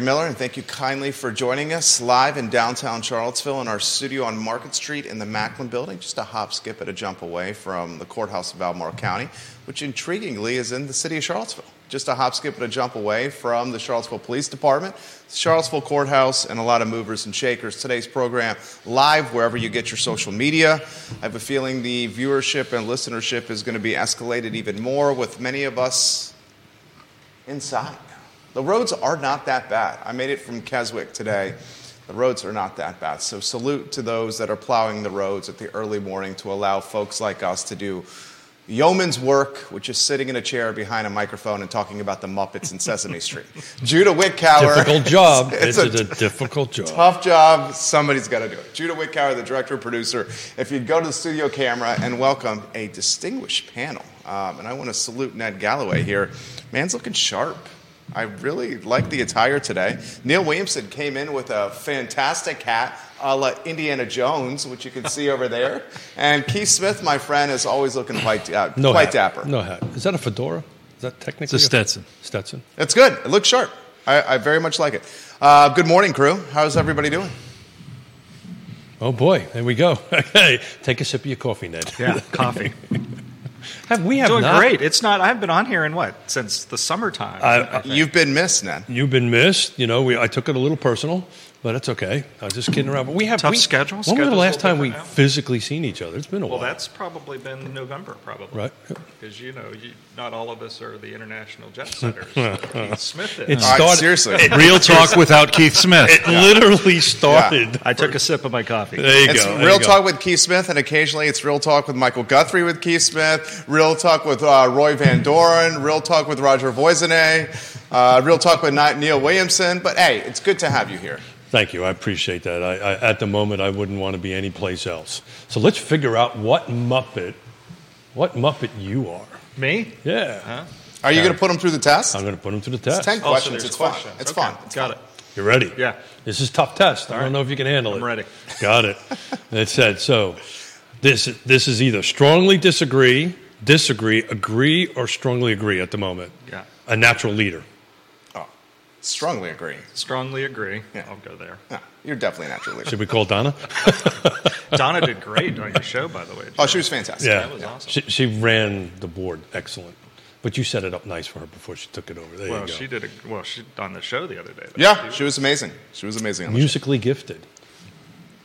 Miller, and thank you kindly for joining us live in downtown Charlottesville in our studio on Market Street in the Macklin building, just a hop, skip, and a jump away from the courthouse of Albemarle County, which intriguingly is in the city of Charlottesville. Just a hop, skip, and a jump away from the Charlottesville Police Department, Charlottesville Courthouse, and a lot of movers and shakers. Today's program live wherever you get your social media. I have a feeling the viewership and listenership is going to be escalated even more with many of us inside. The roads are not that bad. I made it from Keswick today. The roads are not that bad. So, salute to those that are plowing the roads at the early morning to allow folks like us to do yeoman's work, which is sitting in a chair behind a microphone and talking about the Muppets in Sesame Street. Judah Wickower. Difficult job. It's It's, a a, difficult job. Tough job. Somebody's got to do it. Judah Wickower, the director and producer. If you'd go to the studio camera and welcome a distinguished panel. Um, and I want to salute Ned Gallaway here. Man's looking sharp. I really like the attire today. Neil Williamson came in with a fantastic hat a la Indiana Jones, which you can see over there. And Keith Smith, my friend, is always looking quite, uh, No quite hat. dapper. No hat. Is that a fedora? Is that technically It's a Stetson. Stetson. It's good. It looks sharp. I, I very much like it. Uh, good morning, crew. How's everybody doing? Oh boy, there we go. Okay, take a sip of your coffee, Ned. Yeah, coffee. Have we have Doing not, great. It's not. I haven't been on here in what since the summertime. I- I- You've been missed, Ned. You've been missed. You know, we, I took it a little personal, but it's okay. I was just kidding around. But we have Tough we, schedule. When was the last time we now. physically seen each other? It's been a well, while. that's probably been November, probably. right. Because you know, you, not all of us are the international jet setters. Keith Smith is. It's- All right, Started- seriously. Real talk without Keith Smith. It literally started. I took a sip of my coffee. There you It's go. there real you go. talk with Keith Smith, and occasionally it's real talk with Michael Guthrie with Keith Smith, real talk with uh, Roy Van Doren, real talk with Roger Voisinay, uh, real talk with Neil Williamson. But hey, it's good to have you here. Thank you. I appreciate that. I, I, at the moment, I wouldn't want to be anyplace else. So let's figure out what Muppet, what Muppet you are. Me? Yeah. Are you going to put them through the test? I'm going to put them through the It's test. ten Oh, so questions. there's it's fun. It's Okay, fun. It's Got fun. it. You ready? Yeah. This is tough test. I don't right. know if you can handle it. I'm ready. Got it. it said so. This this is either strongly disagree, disagree, agree, or strongly agree at the moment. Yeah. A natural leader. Strongly agree. Strongly agree. Yeah. I'll go there. Yeah, you're definitely a natural leader. Should we call Donna? Donna did great on your show, by the way. Oh, she was fantastic. yeah. That was awesome. She, she ran the board excellent. But you set it up nice for her before she took it over. There Well, you go. she did. A, well, she on the show the other day. though. Yeah, she was amazing. She was amazing. On the show. Musically gifted.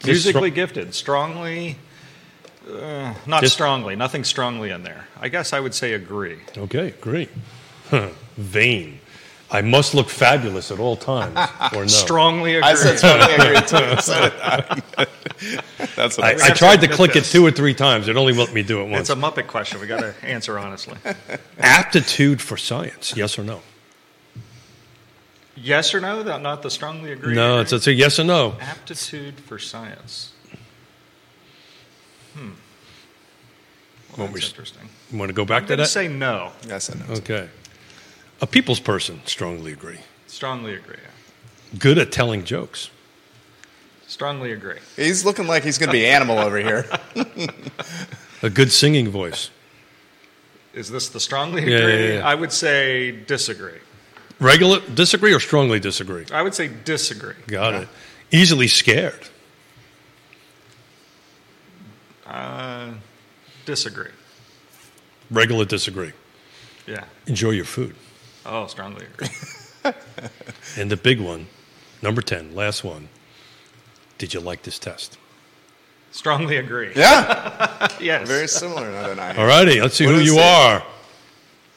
musically Stro- gifted, strongly. Uh, not Just- strongly. Nothing strongly in there. I guess I would say agree. Okay, great. Vain. I must look fabulous at all times, or no? Strongly agree. I said strongly agree too. So that's what I, I, said. I have tried to to click it two or three times. It only let me do it once. It's a Muppet question. We got to answer honestly. Aptitude for science, yes or no? Yes or no? Not the strongly agree. No, agree? it's, it's a yes or no. aptitude for science. Hmm. Well, Want that's me- interesting. You want to go back I'm to going to that? say no. Yes, I know. okay. A people's person, strongly agree. Strongly agree. Yeah. Good at telling jokes. Strongly agree. He's looking like he's going to be animal over here. A good singing voice. Is this the strongly Yeah, agree? yeah, yeah. I would say disagree. Regular disagree or strongly disagree? I would say disagree. Got it. Easily scared. Uh, disagree. Regular disagree. Yeah. Enjoy your food. Oh, strongly agree. And the big one, number 10, last one. Did you like this test? strongly agree. yeah, Yes. very similar. Ned and I. All righty, let's see What who is you it? are.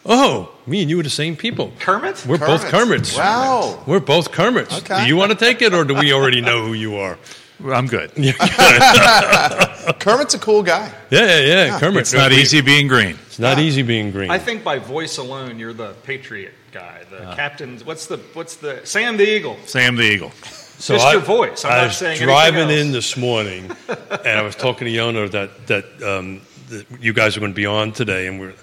Oh, me and you are the same people. Kermit? We're both Kermits. Wow. We're both Kermits. Okay. Do you want to take it, or do we already know who you are? I'm good. Kermit's a cool guy. Yeah, yeah, yeah. Kermit. It's not easy being green. It's not easy being green. I think by voice alone, you're the Patriot guy, the captain. What's the what's the Sam the Eagle? Sam the Eagle. so just I, your voice. I'm I not was saying anything driving else. in this morning, and I was talking to Yonna that that, um, that you guys are going to be on today, and we're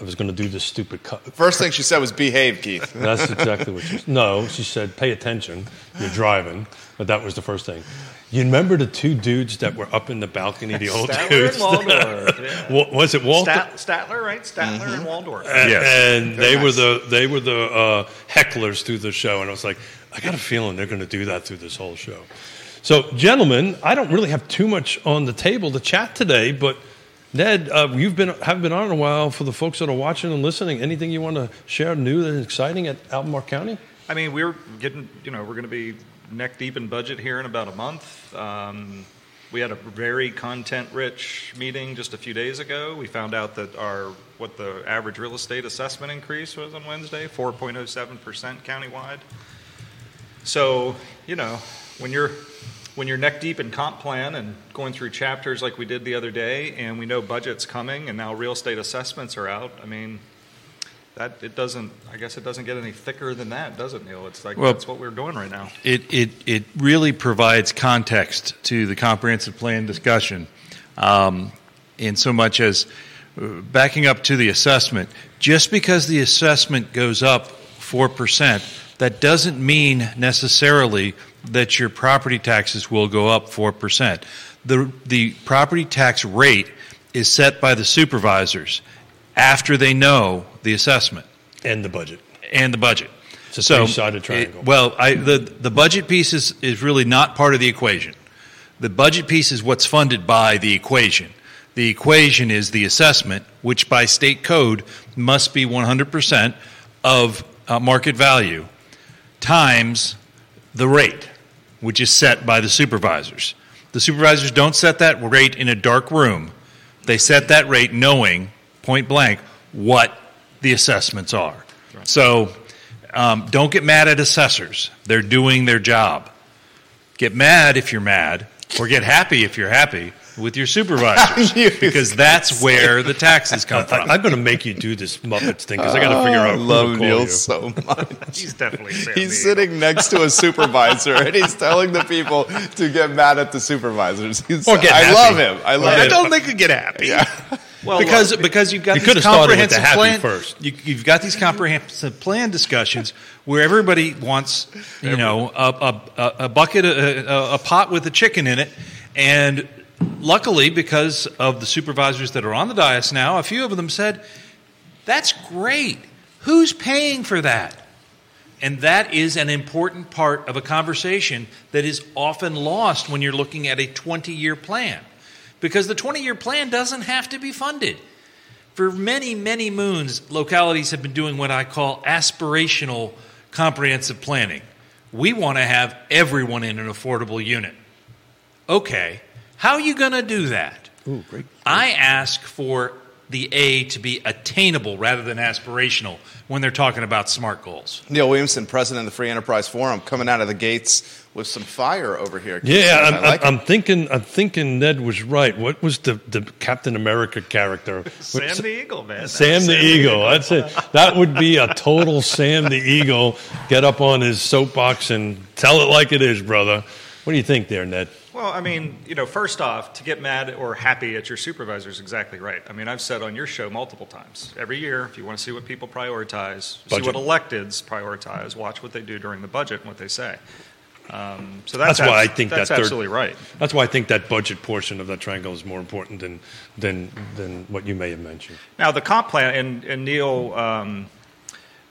I was going to do this stupid cut. First thing she said was behave, Keith. That's exactly what she said. No, she said, pay attention. You're driving. But that was the first thing. You remember the two dudes that were up in the balcony, the old Statler dudes? and Waldorf. yeah. Was it Walter? Stat, Statler, right? Statler and Waldorf. And, Yes. and they Very were the they were the uh, hecklers through the show, and I was like, I got a feeling they're going to do that through this whole show. So, gentlemen, I don't really have too much on the table to chat today, but Ned, uh, you've been have been on a while. For the folks that are watching and listening, anything you want to share new and exciting at Albemarle County? I mean, we're getting, you know, we're going to be neck deep in budget here in about a month. Um, we had a very content-rich meeting just a few days ago. We found out that our what the average real estate assessment increase was on Wednesday, 4.07 percent countywide. So, you know, when you're when you're neck deep in comp plan and going through chapters like we did the other day, and we know budget's coming, and now real estate assessments are out. I mean, that it doesn't. I guess it doesn't get any thicker than that, does it, Neil? It's like Well- that's what we're doing right now. It, it, it really provides context to the comprehensive plan discussion um, in so much as uh, backing up to the assessment. Just because the assessment goes up 4%, that doesn't mean necessarily that your property taxes will go up 4%. The, the property tax rate is set by the supervisors after they know the assessment And the budget. and the budget. It's a three-sided triangle. it- well, I, the the budget piece is, is really not part of the equation. The budget piece is what's funded by the equation. The equation is the assessment, which by state code must be 100% of uh, market value times the rate, which is set by the supervisors. The supervisors don't set that rate in a dark room. They set that rate knowing, point blank, what the assessments are. So um, don't get mad at assessors. They're doing their job. Get mad if you're mad, or get happy if you're happy with your supervisors, you because that's where the taxes come from. I, I'm going to make you do this Muppets thing because I got to oh, figure out I who love to call Neil you. so much. He's definitely Sam He's the sitting next to a supervisor and he's telling the people to get mad at the supervisors. He's, Or get I happy. love him. I Or love get- I don't think you get happy. Yeah. Well, because look, because you've got You these could have started with the comprehensive plan first. You, you've got these comprehensive plan discussions where everybody wants you know a, a, a- a bucket a, a, a pot with a chicken in it, and luckily because of the supervisors that are on the dais now, a few of them said, "That's great. Who's paying for that?" And that is an important part of a conversation that is often lost when you're looking at a 20 year plan. Because the 20 year plan doesn't have to be funded. For many, many moons, localities have been doing what I call aspirational comprehensive planning. We want to have everyone in an affordable unit. Okay, how are you going to do that? Ooh, great. I ask for the A to be attainable rather than aspirational when they're talking about SMART goals. Neil Williamson, president of the Free Enterprise Forum, coming out of the gates with some fire over here. Yeah, I I'm, like I'm, it. I'm thinking. I'm thinking Ned was right. What was the, the Captain America character? Sam the Eagle, man. Sam the Eagle. That's it. That would be a total Sam the Eagle. Get up on his soapbox and tell it like it is, brother. What do you think there, Ned? Well, I mean, you know, first off, to get mad or happy at your supervisor is exactly right. I mean, I've said on your show multiple times. Every year, if you want to see what people prioritize, see what electeds prioritize, watch what they do during the budget and what they say. Um, so that's, That's why I think that's that third- absolutely right. That's why I think that budget portion of that triangle is more important than than than what you may have mentioned. Now, the comp plan, and, and Neil um,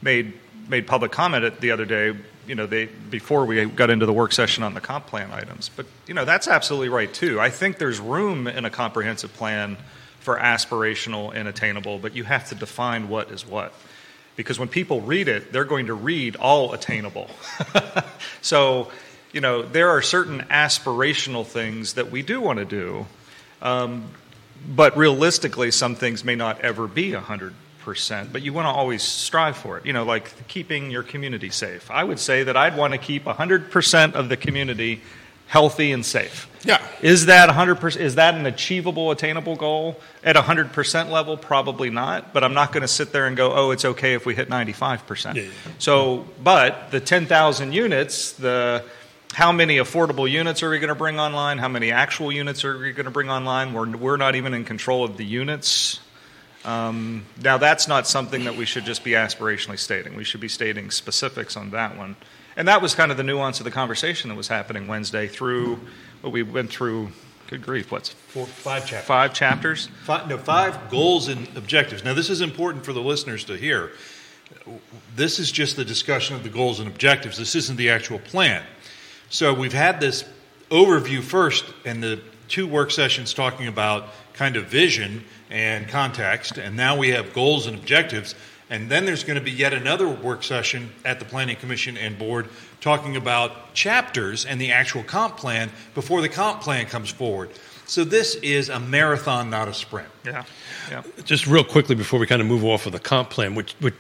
made made public comment the other day. You know, they before we got into the work session on the comp plan items, but you know that's absolutely right too. I think there's room in a comprehensive plan for aspirational and attainable, but you have to define what is what. Because when people read it, they're going to read all attainable. so, you know, there are certain aspirational things that we do want to do, um, but realistically, some things may not ever be 100%, but you want to always strive for it. You know, like keeping your community safe. I would say that I'd want to keep 100% of the community healthy and safe. Yeah. Is that 100%? Is that an achievable, attainable goal? At 100% level, probably not, but I'm not going to sit there and go, oh, it's okay if we hit 95%. Yeah. So, but the 10,000 units, the how many affordable units are we going to bring online? How many actual units are we going to bring online? We're, we're not even in control of the units. Um, now, that's not something that we should just be aspirationally stating. We should be stating specifics on that one. And that was kind of the nuance of the conversation that was happening Wednesday through what we went through. Good grief, what's Four, five chapters. five chapters? Five, no, five goals and objectives. Now, this is important for the listeners to hear. This is just the discussion of the goals and objectives. This isn't the actual plan. So, we've had this overview first, and the two work sessions talking about kind of vision and context, and now we have goals and objectives. And then there's going to be yet another work session at the Planning Commission and Board talking about chapters and the actual comp plan before the comp plan comes forward. So this is a marathon, not a sprint. Yeah. Yeah. Just real quickly before we kind of move off of the comp plan, which, which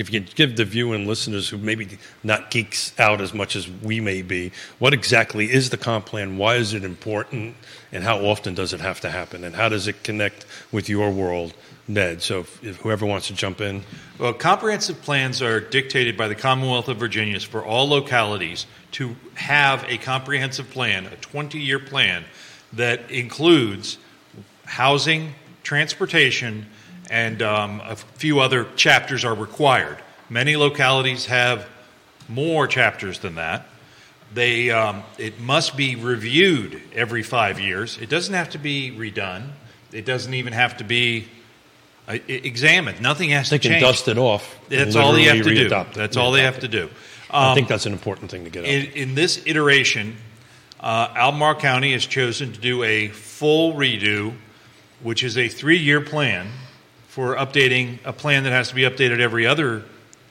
if you could give the view and listeners who maybe not geeks out as much as we may be, what exactly is the comp plan? Why is it important? And how often does it have to happen? And how does it connect with your world, Ned? So if, if whoever wants to jump in. Well, comprehensive plans are dictated by the Commonwealth of Virginia for all localities to have a comprehensive plan, a 20 year plan that includes housing, transportation, and um, a few other chapters are required. Many localities have more chapters than that. They, um, it must be reviewed every five years. It doesn't have to be redone. It doesn't even have to be uh, examined. Nothing has They to change. They can dust it off. That's all they have to do. That's all they have to do. I Um, think that's an important thing to get out. in, in this iteration, uh, Albemarle County has chosen to do a full redo, which is a three-year plan for updating a plan that has to be updated every other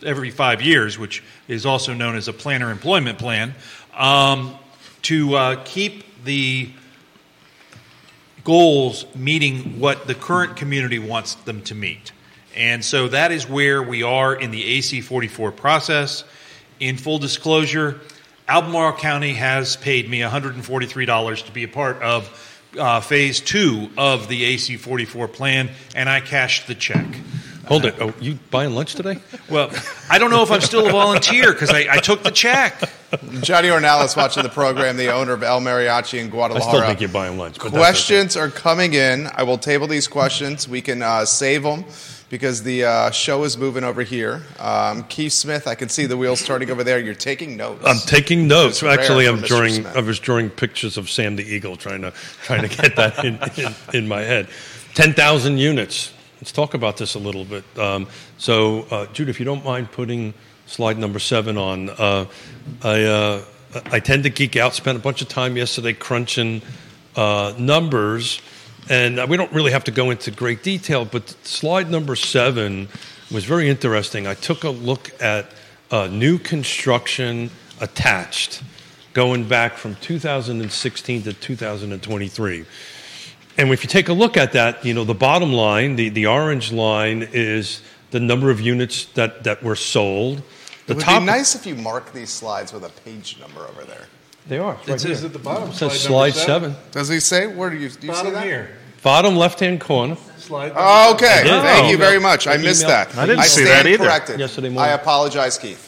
every five years, which is also known as a planner employment plan, um, to uh, keep the goals meeting what the current community wants them to meet. And so that is where we are in the AC 44 process. In full disclosure, Albemarle County has paid me $143 to be a part of uh, phase two of the AC 44 plan, and I cashed the check. Hold it. Oh, you buying lunch today? Well, I don't know if I'm still a volunteer because I, I took the check. Johnny Ornelas watching the program, the owner of El Mariachi in I Guadalajara. still think you're buying lunch. But that's okay. Questions are coming in. I will table these questions. We can uh, save them because the uh, show is moving over here. Um, Keith Smith, I can see the wheels starting over there. You're taking notes. I'm taking notes. Actually, I'm drawing. Smith. I was drawing pictures of Sam the Eagle, trying to trying to get that in, in, in my head. Ten thousand units. Let's talk about this a little bit. Um, so, uh, Jude, if you don't mind putting slide number seven on, uh, I uh, I tend to geek out. Spent a bunch of time yesterday crunching uh, numbers, and we don't really have to go into great detail. But slide number seven was very interesting. I took a look at uh, new construction attached, going back from 2016 to 2023. And if you take a look at that, you know, the bottom line, the, the orange line is the number of units that, that were sold. The it would top be nice if you mark these slides with a page number over there. They are. It says at the bottom. It says slide slide number seven. Does he say? Where do you, do you see that? here. Bottom left hand corner. Slide. Oh, okay. did. Thank Oh. you very much. I I missed that. I didn't see that either. corrected. Yesterday morning. I apologize, Keith.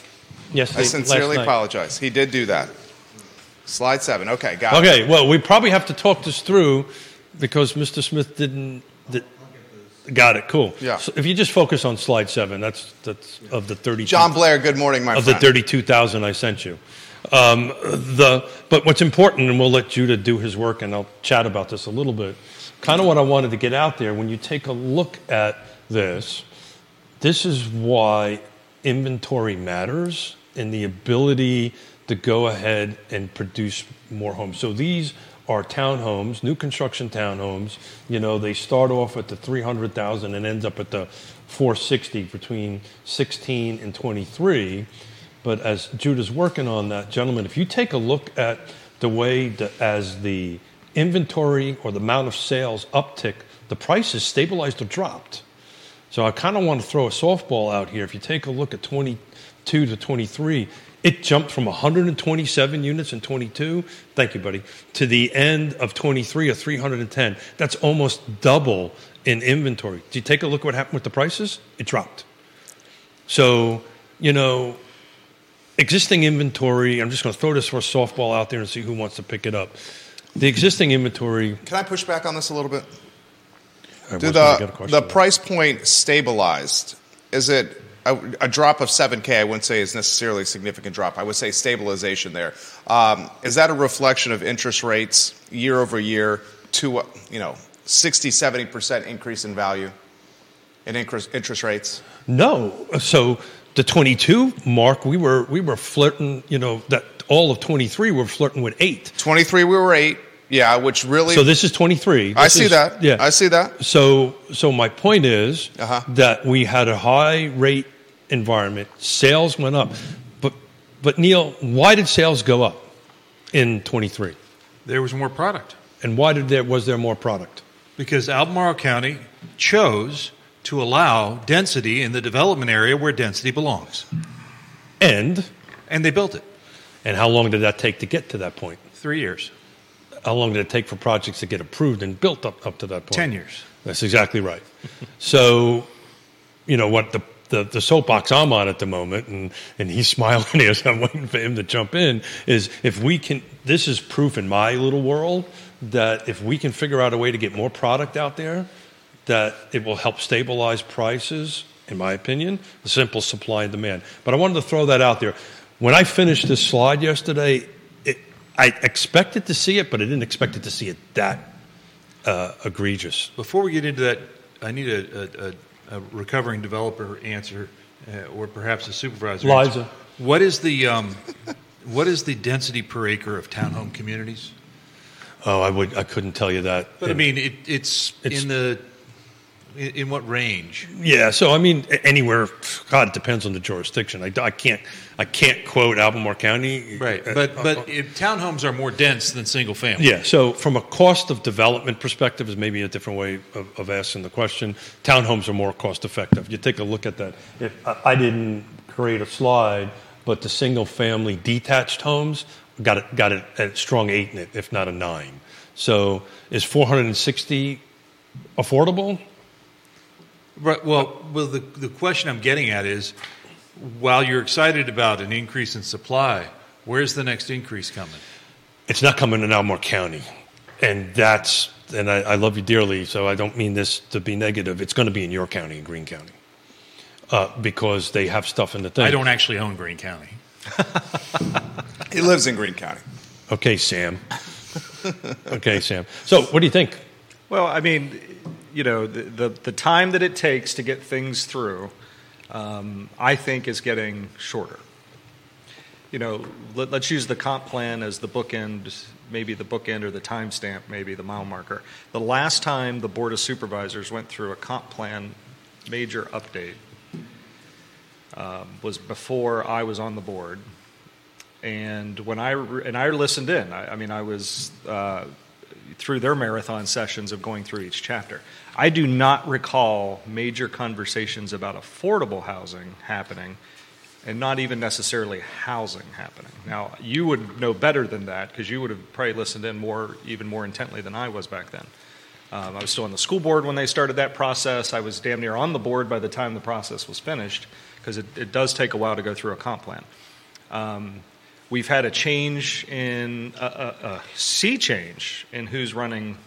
Yes, I sincerely apologize. He did do that. Slide seven. Okay, got it. Okay, well, we probably have to talk this through because Mr. Smith didn't. Did, got it. Cool. Yeah. So if you just focus on slide seven, that's that's of the thirty. John Blair, good morning, my of the thirty-two thousand I sent you. Um, the but what's important, and we'll let Judah do his work, and I'll chat about this a little bit. Kind of what I wanted to get out there. When you take a look at this, this is why inventory matters and the ability to go ahead and produce more homes. So these are townhomes, new construction townhomes. You know, they start off at the 300,000 and ends up at the 460 between 16 and 23. But as Judah's working on that, gentlemen, if you take a look at the way as the inventory or the amount of sales uptick, the prices stabilized or dropped. So I kind of want to throw a softball out here. If you take a look at 22 to 23, it jumped from 127 units in 22, thank you, buddy, to the end of 23 of 310. That's almost double in inventory. Do you take a look at what happened with the prices? It dropped. So, you know, existing inventory, I'm just going to throw this for a softball out there and see who wants to pick it up. The existing inventory Can I push back on this a little bit? I Do was gonna get a the the price point stabilized? Is it a, a drop of 7K? I wouldn't say is necessarily a significant drop. I would say stabilization there. Um, is that a reflection of interest rates year over year to you know 60, 70 percent increase in value in interest rates? No. So the 22 mark, we were we were flirting. You know that all of 23 we're flirting with eight. 23, we were eight. Yeah, which really. So this is 23. I see is- that. Yeah. I see that. So so my point is Uh-huh. that we had a high rate environment. Sales went up, but but Neil, why did sales go up in 23? There was more product And why did there was there more product? because Albemarle County chose to allow density in the development area where density belongs, And and they built it. and how long did that take to get to that point? Three years, How long did it take for projects to get approved and built up up to that point? ten years. That's exactly right. so, you know what the, the the soapbox I'm on at the moment, and and he's smiling so I'm waiting for him to jump in. Is if we can, this is proof in my little world that if we can figure out a way to get more product out there, that it will help stabilize prices. In my opinion, the simple supply and demand. But I wanted to throw that out there. When I finished this slide yesterday, it, I expected to see it, but I didn't expect it to see it that uh, egregious. Before we get into that, I need a, a, a, recovering developer answer, uh, or perhaps a supervisor. Liza. answer. What is the um, what is the density per acre of townhome communities? Oh, I would. I couldn't tell you that. But I mean, it, it's, It's- in the in, in what range? yeah. So I mean, anywhere. God, it depends on the jurisdiction. I, I can't. I can't quote Albemarle County. Right, Uh, but uh, but it, townhomes are more dense than single family. yeah. So from a cost of development perspective, is maybe a different way of, of asking the question. Townhomes are more cost effective. You take a look at that. If I, I didn't create a slide, but the single family detached homes got it got it at strong eight in it, if not a nine. So is 460 affordable? Right. Well, well, the the question I'm getting at is, while you're excited about an increase in supply, where's the next increase coming? it's not coming in Albemarle County. And that's, and I, I love you dearly, so I don't mean this to be negative. It's going to be in your county, in Greene County, uh, because they have stuff in the thing. I don't actually own Greene County. He lives in Greene County. Okay, Sam. okay, Sam. So, what do you think? Well, I mean, you know, the, the, the time that it takes to get things through, um, I think, is getting shorter. You know, let, let's use the comp plan as the bookend, maybe the bookend or the timestamp, maybe the mile marker. The last time the Board of Supervisors went through a comp plan major update um, was before I was on the board. And when I re- and I listened in, I, I mean, I was uh, through their marathon sessions of going through each chapter. I do not recall major conversations about affordable housing happening, and not even necessarily housing happening. Now, you would know better than that because you would have probably listened in more, even more intently than I was back then. Um, I was still on the school board when they started that process. I was damn near on the board by the time the process was finished because it, it does take a while to go through a comp plan. Um, we've had a change in a, a, a sea change in who's running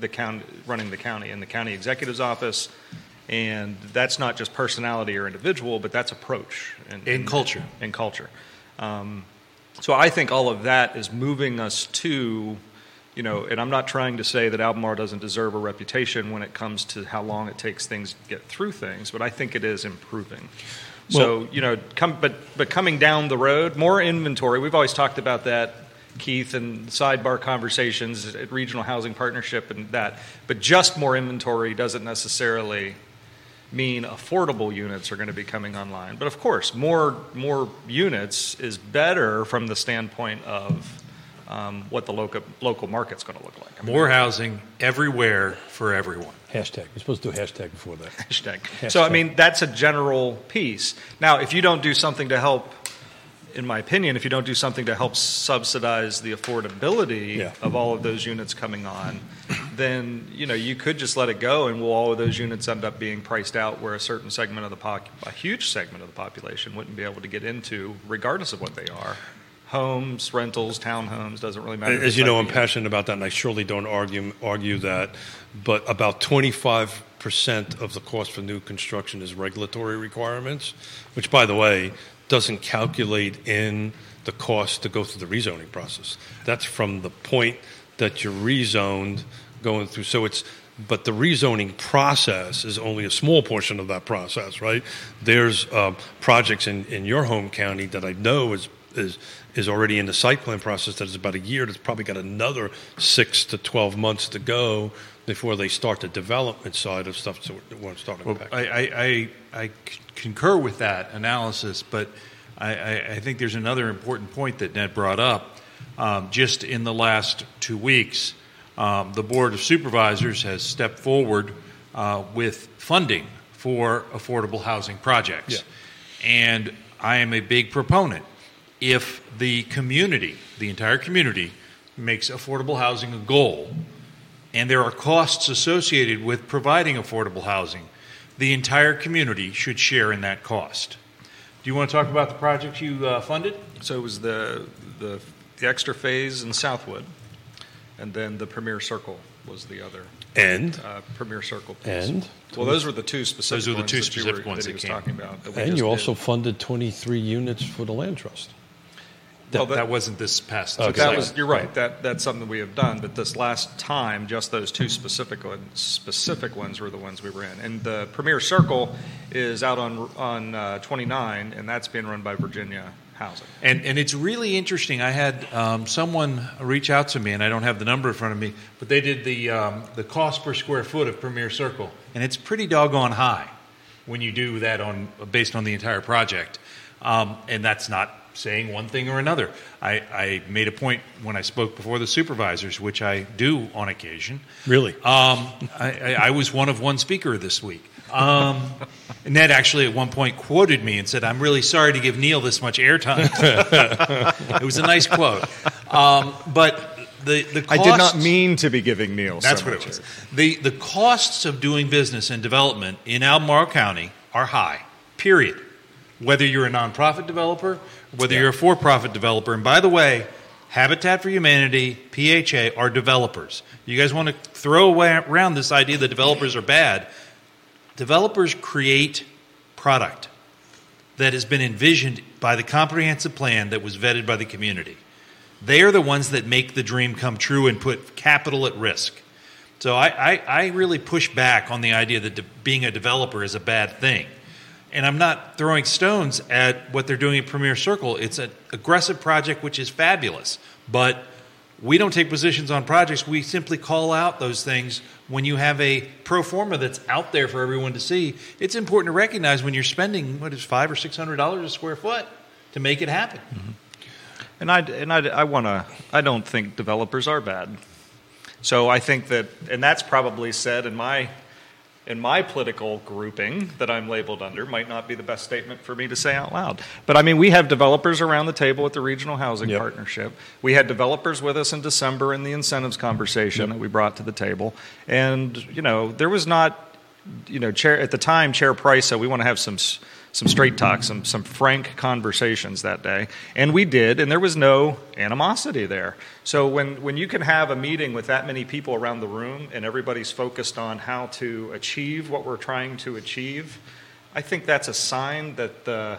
the county, running the county in the county executive's office, and that's not just personality or individual, but that's approach and, And culture. and culture. Um, so I think all of that is moving us to, you know, and I'm not trying to say that Albemarle doesn't deserve a reputation when it comes to how long it takes things to get through things, but I think it is improving. So you know, come, but but coming down the road, more inventory. We've always talked about that, Keith, and sidebar conversations at Regional Housing Partnership and that. But just more inventory doesn't necessarily mean affordable units are going to be coming online. But of course, more more units is better from the standpoint of um, what the local local market's going to look like. I mean, More housing everywhere for everyone. Hashtag. You're supposed to do a hashtag before that. hashtag. So I mean, that's a general piece. Now, if you don't do something to help, in my opinion, if you don't do something to help subsidize the affordability Yeah. of all of those units coming on, then you know you could just let it go, and will all of those units end up being priced out where a certain segment of the poc- a huge segment of the population wouldn't be able to get into, regardless of what they are. homes, rentals, townhomes, doesn't really matter. As you know, I'm passionate about that, and I surely don't argue argue that. But about 25 percent of the cost for new construction is regulatory requirements, which, by the way, doesn't calculate in the cost to go through the rezoning process. That's from the point that you're rezoned going through. So it's but the rezoning process is only a small portion of that process, right? There's uh, projects in, in your home county that I know is is is already in the site plan process that is about a year. That's probably got another six to twelve months to go before they start the development side of stuff. So we're starting Well, back. I, concur with that analysis, but I, I, I think there's another important point that Ned brought up. Um, just in the last two weeks, um, the Board of Supervisors has stepped forward uh, with funding for affordable housing projects. And I am a big proponent. If the community, the entire community, makes affordable housing a goal, and there are costs associated with providing affordable housing, the entire community should share in that cost. Do you want to talk about the project you uh, funded? So it was the, the, the extra phase in Southwood, and then the Premier Circle was the other. and Uh, Premier Circle. piece. and Well, those were the two specific Those were the ones two that you specific were- ones that he was came. talking about. that and just you did. also funded 23 units for the land trust. Well, that, wasn't this past. Okay. That was, you're right. That, that's something we have done. But this last time, just those two specific ones, specific ones were the ones we were in. And the Premier Circle is out on on uh, 29, and that's being run by Virginia Housing. And, and it's really interesting. I had um, someone reach out to me, and I don't have the number in front of me, but they did the, um, the cost per square foot of Premier Circle, and it's pretty doggone high when you do that on based on the entire project. Um, and that's not saying one thing or another. I, I made a point when I spoke before the supervisors, which I do on occasion. Really? Um, I, I, I was one of one speaker this week. Um, Ned actually at one point quoted me and said, "I'm really sorry to give Neil this much airtime." it was a nice quote, um, but the the costs, I did not mean to be giving Neil. That's so what much it was. here. The the costs of doing business and development in Albemarle County are high. Period. Whether you're a nonprofit developer, whether you're a for-profit developer, and by the way, Habitat for Humanity, PHA are developers. You guys want to throw away around this idea that developers are bad. Developers create product that has been envisioned by the comprehensive plan that was vetted by the community. They are the ones that make the dream come true and put capital at risk. So I, I, I really push back on the idea that de- being a developer is a bad thing. And I'm not throwing stones at what they're doing at Premier Circle. It's an aggressive project which is fabulous. But we don't take positions on projects. We simply call out those things when you have a pro forma that's out there for everyone to see. It's important to recognize when you're spending, what is five or six hundred dollars a square foot to make it happen. Mm-hmm. And I and I, I want to. I don't think developers are bad. So I think that, and that's probably said in my in my political grouping that I'm labeled under might not be the best statement for me to say out loud. But I mean, we have developers around the table at the Regional Housing Yep. Partnership. We had developers with us in December in the incentives conversation that we brought to the table, and you know, there was not you know, chair at the time, Chair Price said we want to have some s- some straight talk, some some frank conversations that day, and we did, and there was no animosity there. So when when you can have a meeting with that many people around the room and everybody's focused on how to achieve what we're trying to achieve, I think that's a sign that the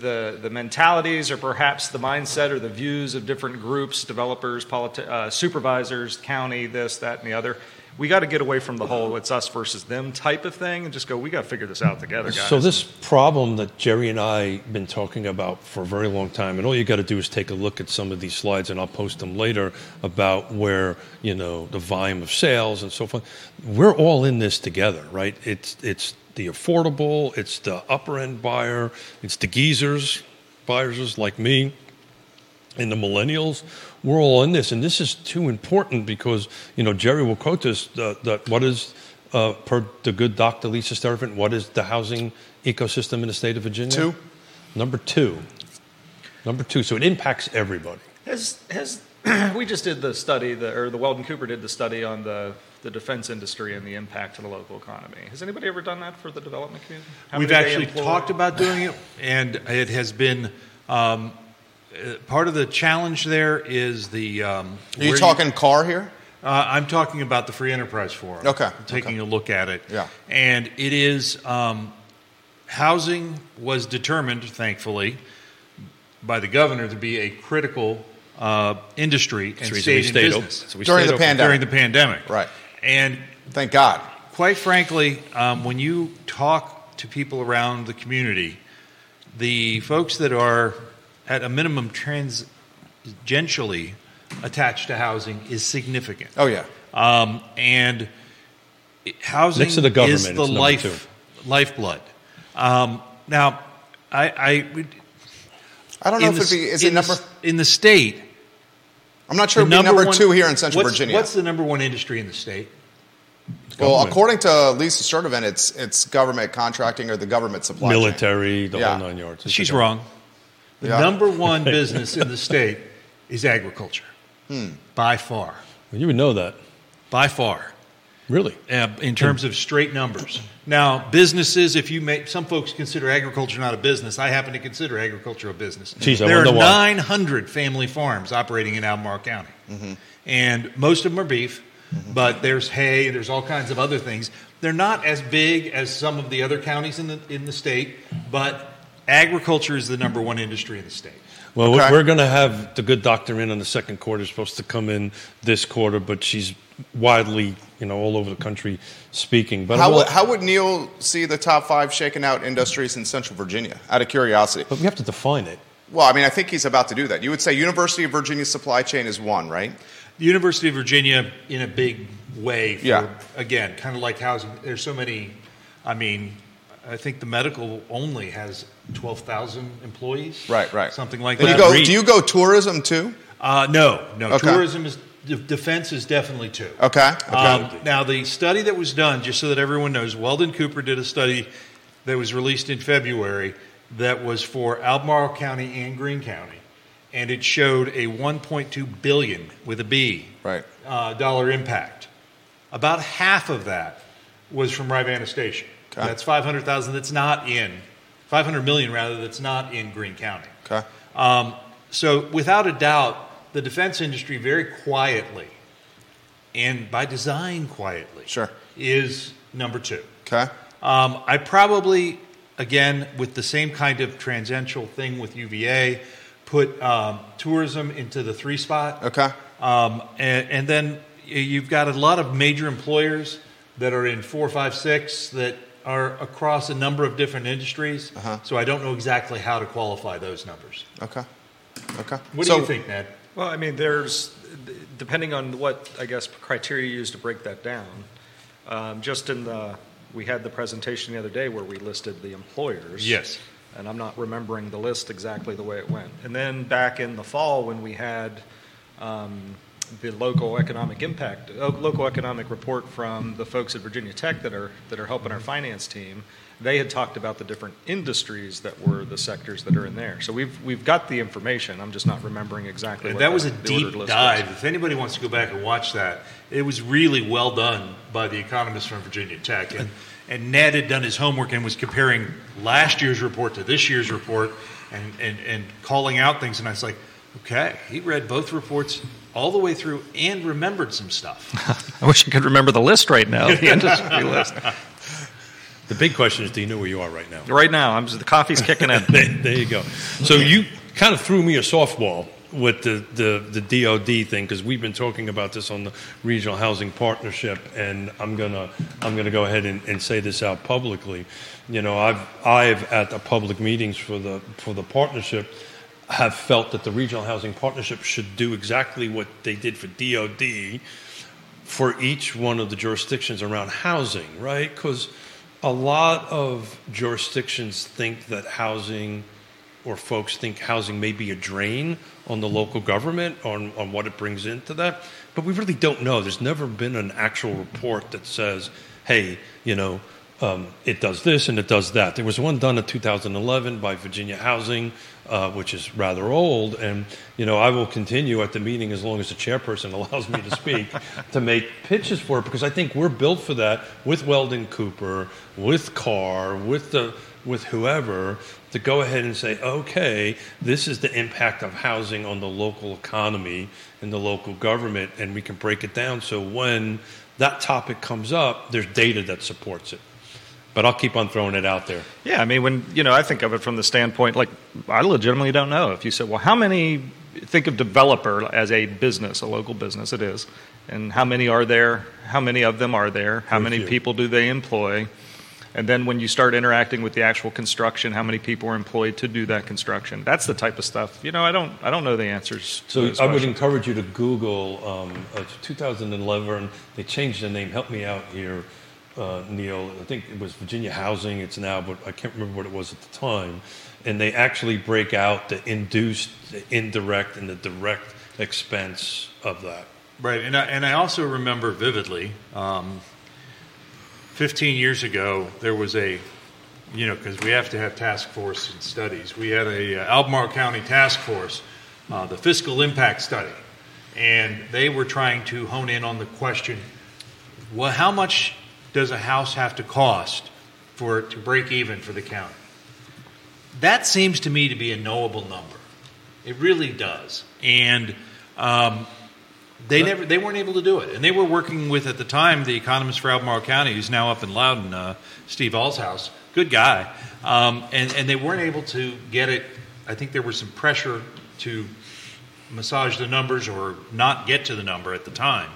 the, the mentalities or perhaps the mindset or the views of different groups, developers, politi- uh, supervisors, county, this, that, and the other. We got to get away from the whole it's us versus them type of thing and just go, we got to figure this out together, guys. So this problem that Jerry and I have been talking about for a very long time, and all you got to do is take a look at some of these slides, and I'll post them later about where you know the volume of sales and so forth. We're all in this together, right? It's it's the affordable, it's the upper end buyer, it's the geezers, buyers like me, and the millennials, we're all in this, and this is too important because you know Jerry will quote this that, that what is uh, per the good Dr. Lisa Sturdivant, what is the housing ecosystem in the state of Virginia? Two. Number two. Number two. So it impacts everybody. Has has we just did the study, the, or the Weldon Cooper did the study on the the defense industry and the impact to the local economy. Has anybody ever done that for the development community? How We've actually talked about doing it, and it has been um, uh, part of the challenge there is the. Um, Are you where talking car here? uh, I'm talking about the Free Enterprise Forum. Okay, Taking okay. a look at it. Yeah. And it is um, housing was determined, thankfully, by the governor to be a critical uh, industry and That's the reason we stayed in stayed business So we During the open. pandemic. during the pandemic. Right. And Thank God. quite frankly, um, when you talk to people around the community, the folks that are at a minimum tangentially attached to housing is significant. Oh yeah. Um, and housing Next to the government, is the it's number life, lifeblood. Um, now, I, I I don't know if the, it'd be. Is it number? the, in the state? I'm not sure. the It'd be number one- two here in Central what's- Virginia. What's the number one industry in the state? well, government. according to Lisa Sturdivant, it's it's government contracting or the government supply chain. military, the Yeah. whole nine yards. She's okay. wrong. The Yeah. number one business in the state is agriculture, Hmm. by far, You would know that, by far. really. uh, in terms of straight numbers. Now, businesses, if you make, some folks consider agriculture not a business. I happen to consider agriculture a business. Geez, I there are wonder why. 900 family farms operating in Albemarle County. Mm-hmm. And most of them are beef, but there's hay, there's all kinds of other things. They're not as big as some of the other counties in the, in the state, but agriculture is the number one industry in the state. Well, Okay. we're going to have the good doctor in on the second quarter. Supposed to come in this quarter, but she's widely, you know, all over the country speaking. But How I'm would, how would Neil see the top five shaken out industries in Central Virginia? Out of curiosity. but we have to define it. Well, I mean, I think he's about to do that. You would say University of Virginia supply chain is one, right? The University of Virginia, in a big way, for, Yeah. again, kind of like housing. There's so many. I mean, I think the medical only has twelve thousand employees. Right, right. Something like Then that. you go, do you go tourism too? Uh, no, no. Okay. Tourism is de- defense is definitely two. Okay. Okay. Um, now, the study that was done, just so that everyone knows, Weldon Cooper did a study that was released in February that was for Albemarle County and Greene County, and it showed a 1.2 billion with a B right. uh, dollar impact. About half of that was from Rivanna Station. Okay. That's 500,000 that's not in, 500 million rather, that's not in Greene County. Okay. Um, so, without a doubt, the defense industry very quietly, and by design quietly, Sure. is number two. Okay. Um, I probably, again, with the same kind of tangential thing with UVA, put um, tourism into the three spot. Okay. Um, and, and then you've got a lot of major employers that are in four, five, six that are across a number of different industries. Uh-huh. So I don't know exactly how to qualify those numbers. Okay. Okay. What So- do you think, Ned? Well, I mean, there's depending on what I guess criteria you use to break that down. Um, just in the we had the presentation the other day where we listed the employers. Yes. And I'm not remembering the list exactly the way it went. And then back in the fall when we had um, the local economic impact, uh, local economic report from the folks at Virginia Tech that are that are helping our finance team, they had talked about the different industries that were the sectors that are in there. So we've we've got the information. I'm just not remembering exactly. What that was a deep dive. was. If anybody wants to go back and watch that, it was really well done by the economists from Virginia Tech. And, and Ned had done his homework and was comparing last year's report to this year's report and, and, and calling out things. And I was like, okay, he read both reports all the way through and remembered some stuff. I wish I could remember the list right now, the industry list. The big question is, do you know where you are right now? Right now, I'm just, the coffee's kicking in. there, there you go. So you kind of threw me a softball with the, the, the DOD thing because we've been talking about this on the Regional Housing Partnership, and I'm gonna I'm gonna go ahead and, and say this out publicly. You know, I've I've at the public meetings for the for the partnership have felt that the Regional Housing Partnership should do exactly what they did for DOD for each one of the jurisdictions around housing, right? Because a lot of jurisdictions think that housing or folks think housing may be a drain on the local government on, on what it brings into that. But we really don't know. There's never been an actual report that says, hey, you know, um, it does this and it does that. There was one done in 2011 by Virginia Housing, uh, which is rather old. And, you know, I will continue at the meeting as long as the chairperson allows me to speak to make pitches for it because I think we're built for that with Weldon Cooper, with Carr, with the with whoever to go ahead and say, okay, this is the impact of housing on the local economy and the local government, and we can break it down so when that topic comes up, there's data that supports it. But I'll keep on throwing it out there. Yeah, I mean, when you know, I think of it from the standpoint like I legitimately don't know. If you said, well, how many think of developer as a business, a local business, it is, and how many are there? How many of them are there? How Very many few. people do they employ? And then when you start interacting with the actual construction, how many people are employed to do that construction? That's the type of stuff. You know, I don't, I don't know the answers. So I would encourage you to Google um, uh, 2011. They changed the name. Help me out here, uh, Neil. I think it was Virginia Housing. It's now, but I can't remember what it was at the time. And they actually break out the induced, the indirect, and the direct expense of that. Right, and I, and I also remember vividly, um, 15 years ago, there was a, you know, because we have to have task force and studies. We had a uh, Albemarle County task force, uh, the fiscal impact study, and they were trying to hone in on the question: well, how much does a house have to cost for it to break even for the county? That seems to me to be a knowable number. It really does, and. Um, they never, they weren't able to do it, and they were working with at the time the economist for Albemarle County, who's now up in Loudoun, uh, Steve Allshouse, good guy, um, and and they weren't able to get it. I think there was some pressure to massage the numbers or not get to the number at the time,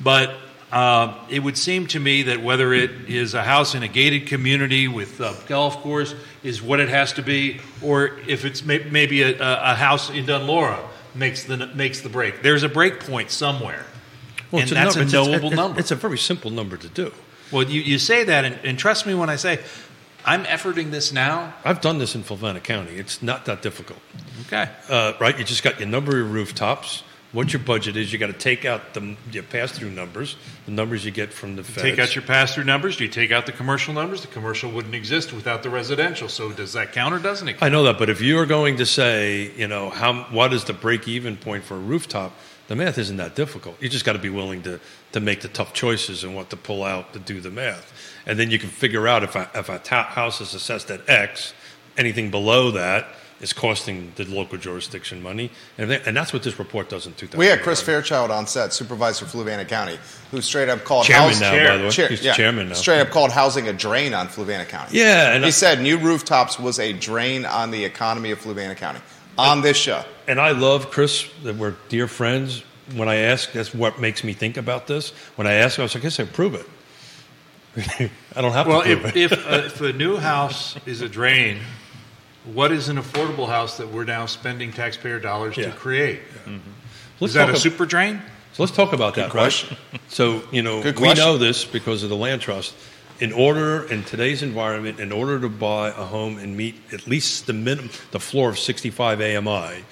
but. Uh, it would seem to me that whether it is a house in a gated community with a golf course is what it has to be, or if it's may, maybe a, a a house in Dunlora makes the makes the break. There's a break point somewhere, and it's that's a, it's knowable it's- number. It's a very simple number to do. well, you, you say that, and, and trust me when I say I'm efforting this now. I've done this in Fluvanna County. It's not that difficult. Okay. uh, right? You just got your number of rooftops. What your budget is, you got to take out the your pass-through numbers, the numbers you get from the feds. Take out your pass-through numbers. Do you take out the commercial numbers? The commercial wouldn't exist without the residential. So does that count or doesn't it? I know that, but if you're going to say, you know, how what is the break-even point for a rooftop? The math isn't that difficult. You just got to be willing to to make the tough choices and what to pull out to do the math, and then you can figure out if a, if a house is assessed at X, anything below that is costing the local jurisdiction money, and, they, and that's what this report does in 2000. We had Chris Fairchild on set, supervisor for Fluvanna County, who straight up called Chairman house- now, Chair- by the way. Chair- He's yeah, chairman now. Straight up called housing a drain on Fluvanna County. Yeah, and he I- said new rooftops was a drain on the economy of Fluvanna County on this show. and I love Chris that we're dear friends. When I ask, that's what makes me think about this. When I ask, I was like, I said, prove it. I don't have Well, to prove if it. if, uh, if a new house is a drain, what is an affordable house that we're now spending taxpayer dollars Yeah. to create? Mm-hmm. let's Is that talk a ab- super drain? So let's talk about that, question. right? So you know, Good we question. know this because of the land trust. In order, in today's environment, in order to buy a home and meet at least the minimum, the floor of 65 AMI,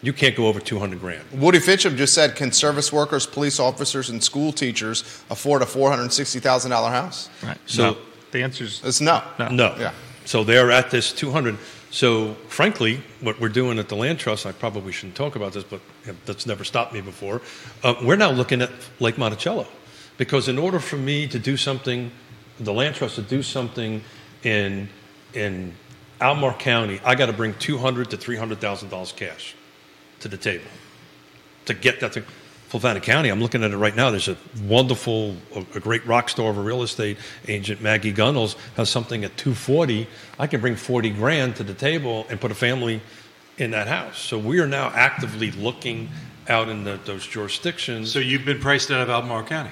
you can't go over 200 grand. Woody Fincham just said, can service workers, police officers, and school teachers afford a $460,000 house? Right. So- No. the answer's It's no. No. Yeah. So they're at this 200. So frankly, what we're doing at the land trust, I probably shouldn't talk about this, but that's never stopped me before. Uh, we're now looking at Lake Monticello because in order for me to do something, the land trust to do something in in Albemarle County, I got to bring 200 to 300 thousand dollars cash to the table to get that thing. Fluvanna County, I'm looking at it right now. There's a wonderful, a, a great rock star of a real estate agent, Maggie Gunnels, has something at 240. I can bring 40 grand to the table and put a family in that house. So we are now actively looking out in the, those jurisdictions. So you've been priced out of Albemarle County.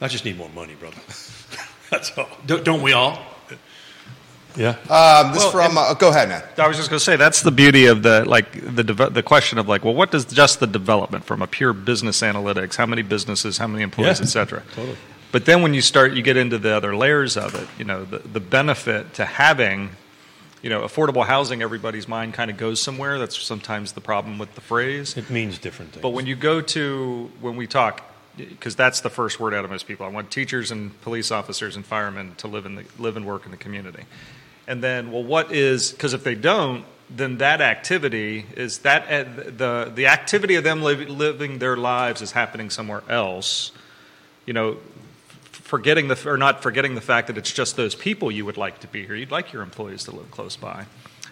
I just need more money, brother. That's all. Don't, don't we all? Yeah. Um, this Well, from, uh, go ahead, Ned. I was just going to say that's the beauty of the like the deve- the question of like, well, what does just the development from a pure business analytics? How many businesses? How many employees, Yeah, et cetera. totally. But then when you start, you get into the other layers of it. You know, the the benefit to having, you know, affordable housing. Everybody's mind kind of goes somewhere. That's sometimes the problem with the phrase. It means different things. But when you go to when we talk, because that's the first word out of most people. I want teachers and police officers and firemen to live in the live and work in the community. And then, well, what is because if they don't, then that activity is that uh, the the activity of them liv- living their lives is happening somewhere else. You know, forgetting the or not forgetting the fact that it's just those people you would like to be here. You'd like your employees to live close by.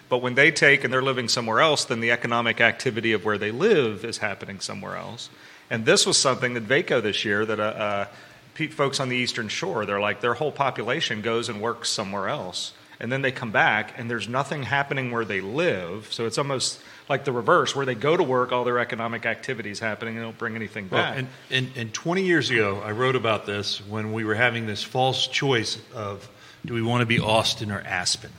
But when they take and they're living somewhere else, then the economic activity of where they live is happening somewhere else. And this was something that VACO this year that uh, uh, folks on the Eastern Shore, they're like their whole population goes and works somewhere else, and then they come back and there's nothing happening where they live. So it's almost like the reverse, where they go to work, all their economic activities happening, and don't bring anything Well, back. and, and, and 20 years ago, I wrote about this when we were having this false choice of do we want to be Austin or Aspen,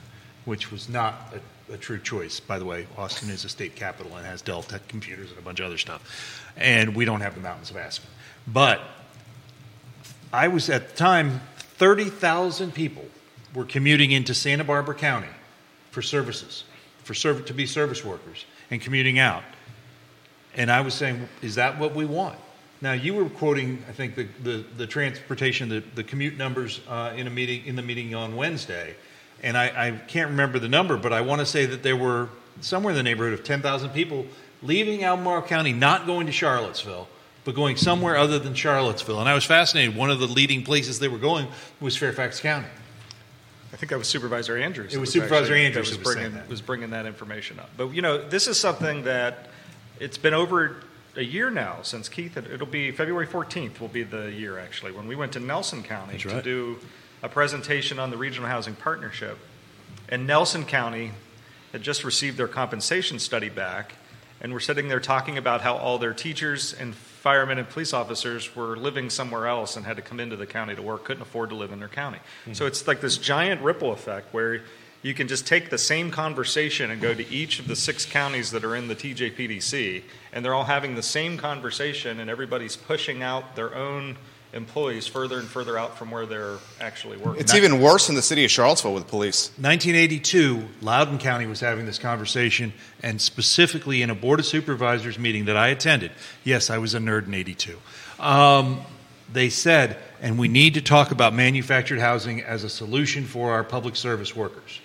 which was not a, a true choice. By the way, Austin is a state capital and has Dell Tech computers and a bunch of other stuff. And we don't have the mountains of Aspen. But I was at the time, 30,000 people were commuting into Santa Barbara County for services, for serv- to be service workers, and commuting out. And I was saying, is that what we want? Now you were quoting, I think, the, the, the transportation, the, the commute numbers uh, in a meeting in the meeting on Wednesday, and I, I can't remember the number, but I want to say that there were somewhere in the neighborhood of ten thousand people leaving Albemarle County, not going to Charlottesville, but going somewhere other than Charlottesville. And I was fascinated. One of the leading places they were going was Fairfax County. I think that was Supervisor Andrews. It that was Supervisor actually- Andrews was was bringing that. was bringing that information up. But you know, this is something that it's been over a year now since Keith. It'll be February 14th. Will be the year actually when we went to Nelson County That's to right. do a presentation on the regional housing partnership, and Nelson County had just received their compensation study back, and we're sitting there talking about how all their teachers and firemen and police officers were living somewhere else and had to come into the county to work, couldn't afford to live in their county. Mm-hmm. So it's like this giant ripple effect where you can just take the same conversation and go to each of the six counties that are in the TJPDC, and they're all having the same conversation, and everybody's pushing out their own employees further and further out from where they're actually working. It's even worse in the city of Charlottesville with police. 1982, Loudoun County was having this conversation, and specifically in a Board of Supervisors meeting that I attended. Yes, I was a nerd in 82. Um, they said, and we need to talk about manufactured housing as a solution for our public service workers.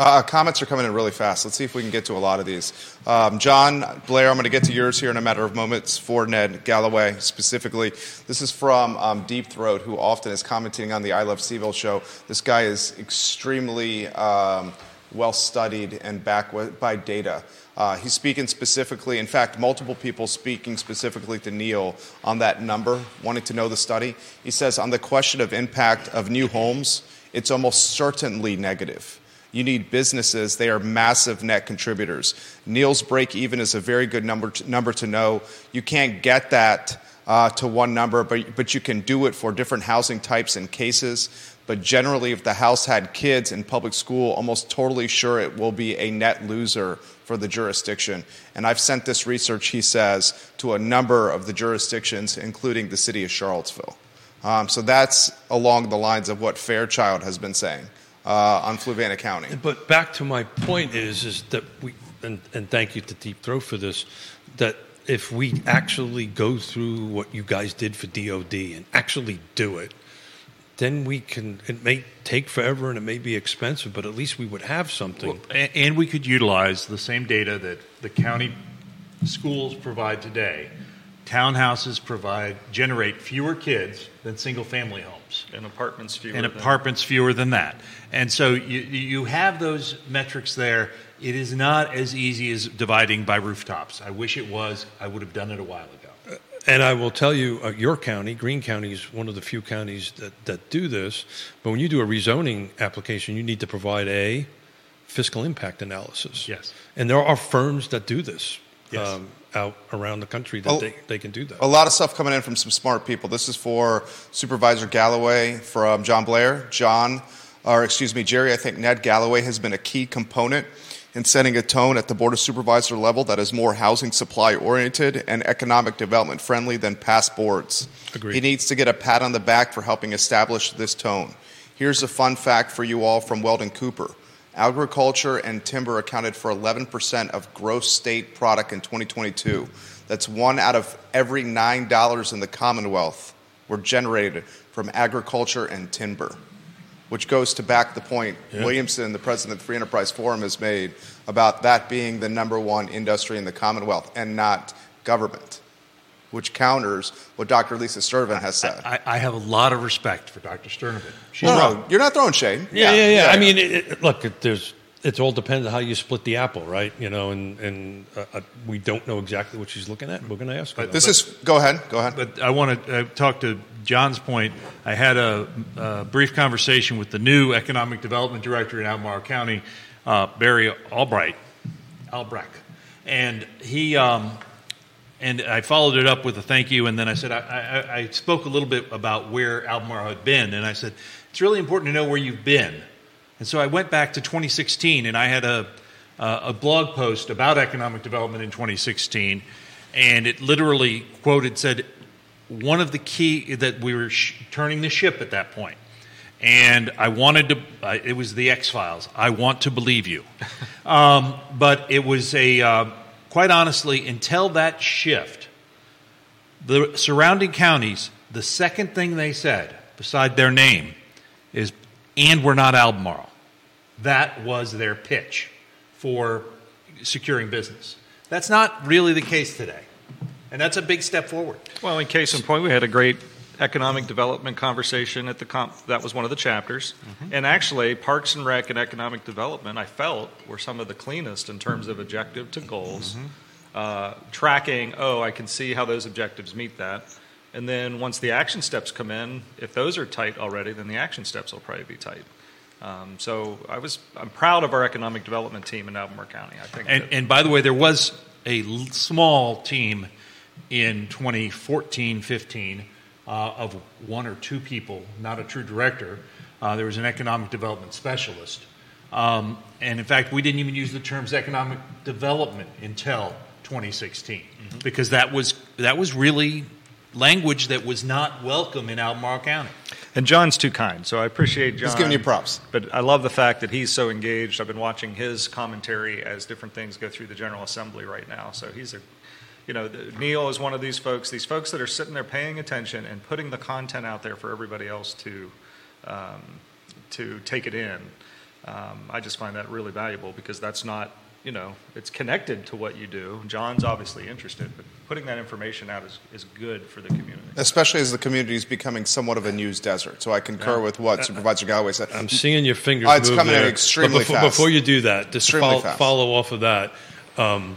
Uh, comments are coming in really fast. Let's see if we can get to a lot of these. Um, John Blair, I'm going to get to yours here in a matter of moments for Ned Gallaway specifically. This is from um, Deep Throat, who often is commenting on the I Love CVille show. This guy is extremely um, well studied and backed by data. Uh, he's speaking specifically, in fact, multiple people speaking specifically to Neil on that number, wanting to know the study. He says on the question of impact of new homes, it's almost certainly negative. You need businesses, they are massive net contributors. Neil's break even is a very good number to, number to know. You can't get that uh, to one number, but, but you can do it for different housing types and cases. But generally, if the house had kids in public school, almost totally sure it will be a net loser for the jurisdiction. And I've sent this research, he says, to a number of the jurisdictions, including the city of Charlottesville. Um, so that's along the lines of what Fairchild has been saying uh, on Fluvanna County. But back to my point is, is that we, and, and thank you to Deep Throat for this, that if we actually go through what you guys did for DOD and actually do it, then we can, it may take forever and it may be expensive, but at least we would have something. A- And we could utilize the same data that the county schools provide today. Townhouses provide, generate fewer kids than single family homes. And apartments fewer. and than- apartments fewer than that. And so you, you have those metrics there. It is not as easy as dividing by rooftops. I wish it was. I would have done it a while ago. And I will tell you, uh, your county, Greene County, is one of the few counties that, that do this. But when you do a rezoning application, you need to provide a fiscal impact analysis. Yes. And there are firms that do this Yes. um, out around the country that Oh. they, they can do that. A lot of stuff coming in from some smart people. This is for Supervisor Gallaway from John Blair. John, or excuse me, Jerry, I think Ned Gallaway has been a key component in setting a tone at the Board of Supervisor level that is more housing supply oriented and economic development friendly than past boards. Agreed. He needs to get a pat on the back for helping establish this tone. Here's a fun fact for you all from Weldon Cooper. Agriculture and timber accounted for 11% of gross state product in 2022. That's one out of every $9 in the Commonwealth were generated from agriculture and timber, which goes to back the point Yeah. Williamson, the president of the Free Enterprise Forum, has made about that being the number one industry in the Commonwealth and not government. Which counters what Dr. Lisa Sturtevant has said. I, I have a lot of respect for Dr. Sturtevant. She's no, right. no, you're not throwing shade. Yeah, yeah, yeah. I mean, it, it, look, it, there's it all depends on how you split the apple, right? You know, and and uh, uh, we don't know exactly what she's looking at. We're going to ask her. But This is go ahead, go ahead. But I want to uh, talk to John's point. I had a, a brief conversation with the new economic development director in Albemarle County, uh, Barry Albright, Albrecht, and he um, and I followed it up with a thank you, and then I said I, I, I spoke a little bit about where Albemarle had been, and I said it's really important to know where you've been. And so I went back to 2016, and I had a uh, a blog post about economic development in 2016, and it literally quoted said one of the key that we were sh- turning the ship at that point. point and i wanted to uh, it was the x files i want to believe you um, but it was a uh, quite honestly until that shift the surrounding counties the second thing they said beside their name is and we're not albemarle. That was their pitch for securing business. That's not really the case today and that's a big step forward. Well, in case in point, we had a great economic development conversation at the comp. That was one of the chapters. And actually, Parks and Rec and economic development, I felt, were some of the cleanest in terms of objective to goals. Uh, tracking, oh, I can see how those objectives meet that. And then once the action steps come in, if those are tight already, then the action steps will probably be tight. Um, so I was, I'm proud of our economic development team in Albemarle County. I think. And, that- and by the way, there was a l- small team in 2014 15 uh, of one or two people, not a true director. Uh, there was an economic development specialist. Um, and in fact, we didn't even use the terms economic development until 2016 because that was, that was really language that was not welcome in Albemarle County. And John's too kind, so I appreciate John. Just giving you props. But I love the fact that he's so engaged. I've been watching his commentary as different things go through the General Assembly right now. So he's a, you know, the, Neil is one of these folks, these folks that are sitting there paying attention and putting the content out there for everybody else to, um, to take it in. Um, I just find that really valuable because that's not, you know, it's connected to what you do. John's obviously interested, but putting that information out is, is good for the community. Especially as the community is becoming somewhat of a news desert. So I concur Yeah. with what Supervisor Gallaway said. I'm seeing your fingers Oh, it's move coming in there. extremely but before, fast. Before you do that, just to Extremely follow, fast. follow off of that, um,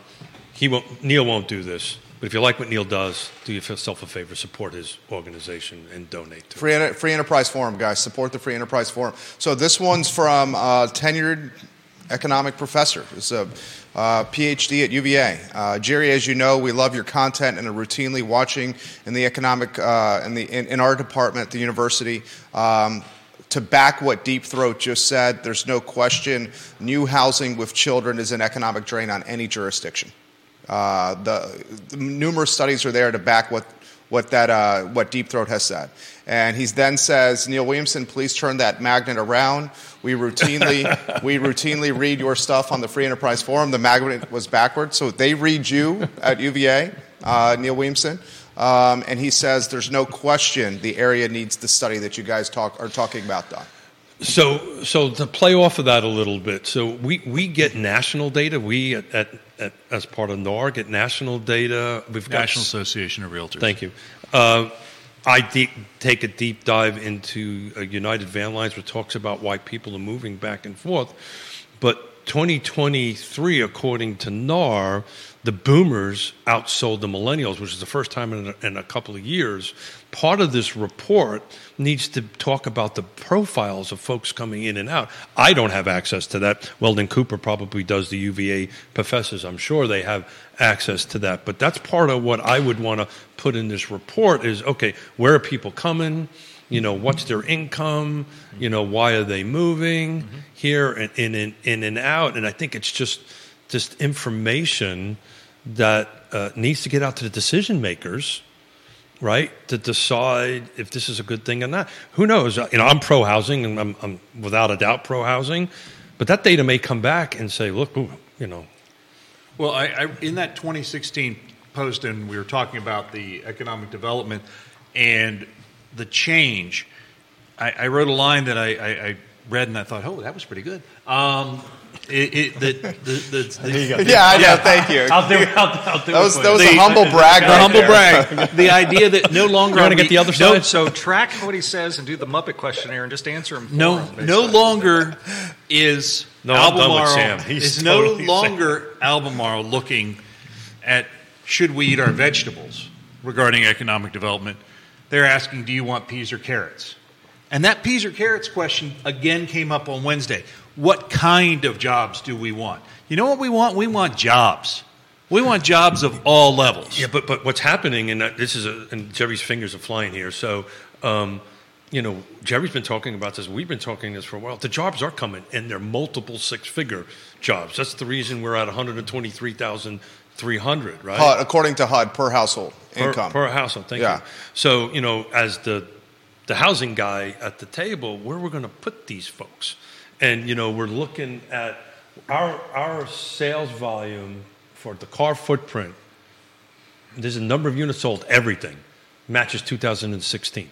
he won't, Neil won't do this. But if you like what Neil does, do yourself a favor, support his organization and donate to. Free, Enter- Free Enterprise Forum, guys. Support the Free Enterprise Forum. So this one's from a tenured economic professor. It's a uh, PhD at UVA. Uh, Jerry, as you know, we love your content and are routinely watching in the economic uh, in the in, in our department at the university. Um, to back what Deep Throat just said, there's no question new housing with children is an economic drain on any jurisdiction. Uh, the, the numerous studies are there to back what what that uh, what Deep Throat has said. And he then says, Neil Williamson, please turn that magnet around. We routinely we routinely read your stuff on the Free Enterprise Forum. The magnet was backwards, so they read you at UVA, uh, Neil Williamson. Um, and he says, there's no question the area needs the study that you guys talk, are talking about done. So, so to play off of that a little bit, so we, we get national data. We at, at, at as part of NAR get national data. We've got National Association of Realtors. Thank you. Uh, I de- take a deep dive into uh, United Van Lines, which talks about why people are moving back and forth. But 2023, according to NAR, the boomers outsold the millennials, which is the first time in a, in a couple of years. Part of this report needs to talk about the profiles of folks coming in and out. I don't have access to that. Weldon Cooper probably does the UVA professors. I'm sure they have access to that. But that's part of what I would want to put in this report is okay, where are people coming? You know, what's their income? You know, why are they moving mm-hmm. here and in and in and out? And I think it's just just information that uh, needs to get out to the decision makers, right, to decide if this is a good thing or not. Who knows? You know, I'm pro housing, and I'm, I'm without a doubt pro housing, but that data may come back and say, look, ooh, you know, Well, I, I, in that 2016 post, and we were talking about the economic development and the change. I, I wrote a line that I, I, I read and I thought, oh, that was pretty good. Um, it, it, the, the, the, the, Yeah, I know. Thank you. I'll do. I'll, I'll do That was it. that was The- a humble brag. the right humble there. brag. The idea that no longer You want to get the other No, side? so track what he says and do the Muppet questionnaire and just answer him. No, him, no longer is No, I'm done with Albemarle Sam. He's is no totally longer Albemarle looking at should we eat our vegetables regarding economic development. They're asking, do you want peas or carrots? And that peas or carrots question again came up on Wednesday. What kind of jobs do we want? You know what we want? We want jobs. We want jobs of all levels. Yeah, but but what's happening, and this is, a, and Jerry's fingers are flying here. So, um, you know, Jerry's been talking about this. We've been talking this for a while. The jobs are coming, and they're multiple six-figure jobs. That's the reason we're at one hundred and twenty-three thousand three hundred, right? HUD, according to HUD, per household per, income. per household. Thank Yeah. you. So you know, as the the housing guy at the table, where we're going to put these folks, and you know, we're looking at our our sales volume for the CAAR footprint. There's a number of units sold. Everything matches 2016.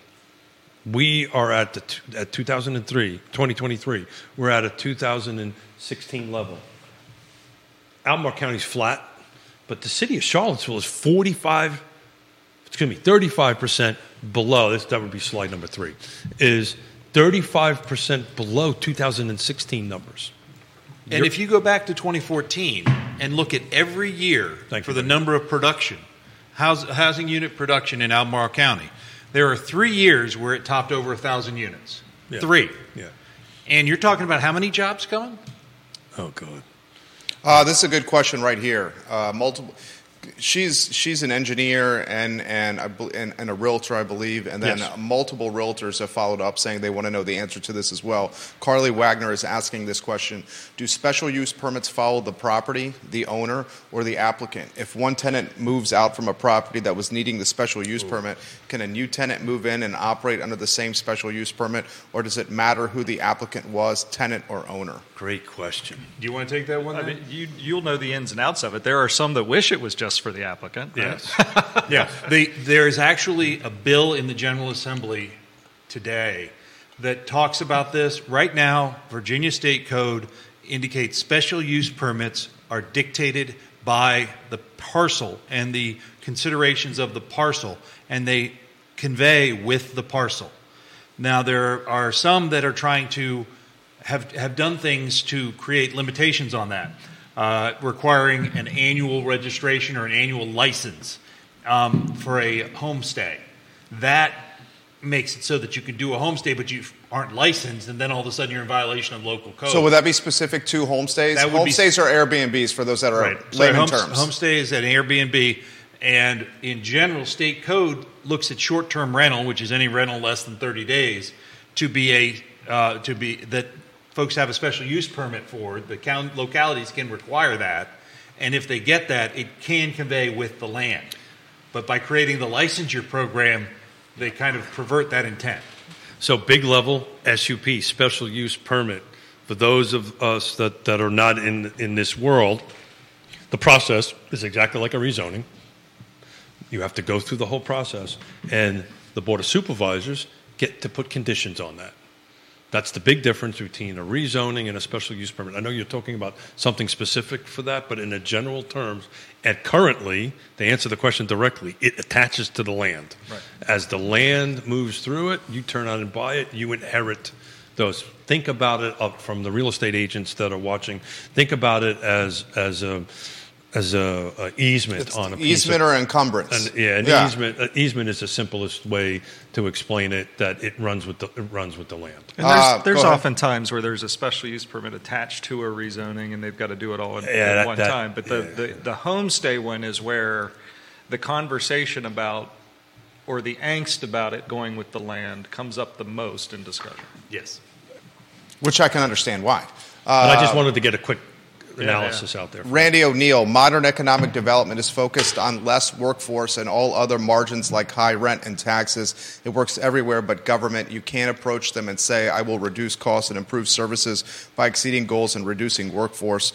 We are at the at 2003, 2023. We're at a 2016 level. Albemarle County's flat, but the city of Charlottesville is 45, excuse me, 35% below. This, that would be slide number three, is 35% below 2016 numbers. And if you go back to 2014 and look at every year Thank for you, the Barry. number of production, house, housing unit production in Albemarle County, there are three years where it topped over 1,000 units. Yeah. Three. Yeah. And you're talking about how many jobs coming? Oh, God. Uh, this is a good question right here. Uh, multiple. She's she's an engineer and and, I and and a realtor, I believe, and then Yes. multiple realtors have followed up saying they want to know the answer to this as well. Carly Wagner is asking this question: Do special use permits follow the property, the owner, or the applicant? If one tenant moves out from a property that was needing the special use permit, can a new tenant move in and operate under the same special use permit, or does it matter who the applicant was, tenant or owner? Great question. Do you want to take that one? I mean, you, you'll know the ins and outs of it. There are some that wish it was just for the applicant. Yes. yeah. The, there is actually a bill in the General Assembly today that talks about this. Right now, Virginia State Code indicates special use permits are dictated by the parcel and the considerations of the parcel, and they convey with the parcel. Now, there are some that are trying to have, have done things to create limitations on that, uh, requiring an annual registration or an annual license um, for a homestay. That makes it so that you can do a homestay, but you aren't licensed, and then all of a sudden you're in violation of local code. So would that be specific to homestays? That would be- homestays are Airbnbs for those that are Right. So layman home, terms. Homestay is an Airbnb, and in general, state code looks at short-term rental, which is any rental less than 30 days, to be a uh, to be that folks have a special use permit for. The count, localities can require that, and if they get that, it can convey with the land. But by creating the licensure program, they kind of pervert that intent. So big level SUP, special use permit. For those of us that, that are not in, in this world, the process is exactly like a rezoning. You have to go through the whole process, and the Board of Supervisors get to put conditions on that. That's the big difference between a rezoning and a special use permit. I know you're talking about something specific for that, but in a general terms, and currently, to answer the question directly, it attaches to the land. Right. As the land moves through it, you turn on and buy it, you inherit those. Think about it up from the real estate agents that are watching. Think about it as as a as a, a easement It's on a piece easement of, or encumbrance. an, yeah, an easement. An easement is the simplest way to explain it. That it runs with the it runs with the land. And there's, Uh, there's go ahead. often times where there's a special use permit attached to a rezoning, and they've got to do it all at, Yeah, one that- time. But the, yeah. the, the homestay one is where the conversation about or the angst about it going with the land comes up the most in discussion. Yes. which I can understand why. But Uh, I just wanted to get a quick yeah. analysis out there. Randy O'Neill, modern economic development is focused on less workforce and all other margins like high rent and taxes. It works everywhere but government. You can't approach them and say, I will reduce costs and improve services by exceeding goals and reducing workforce.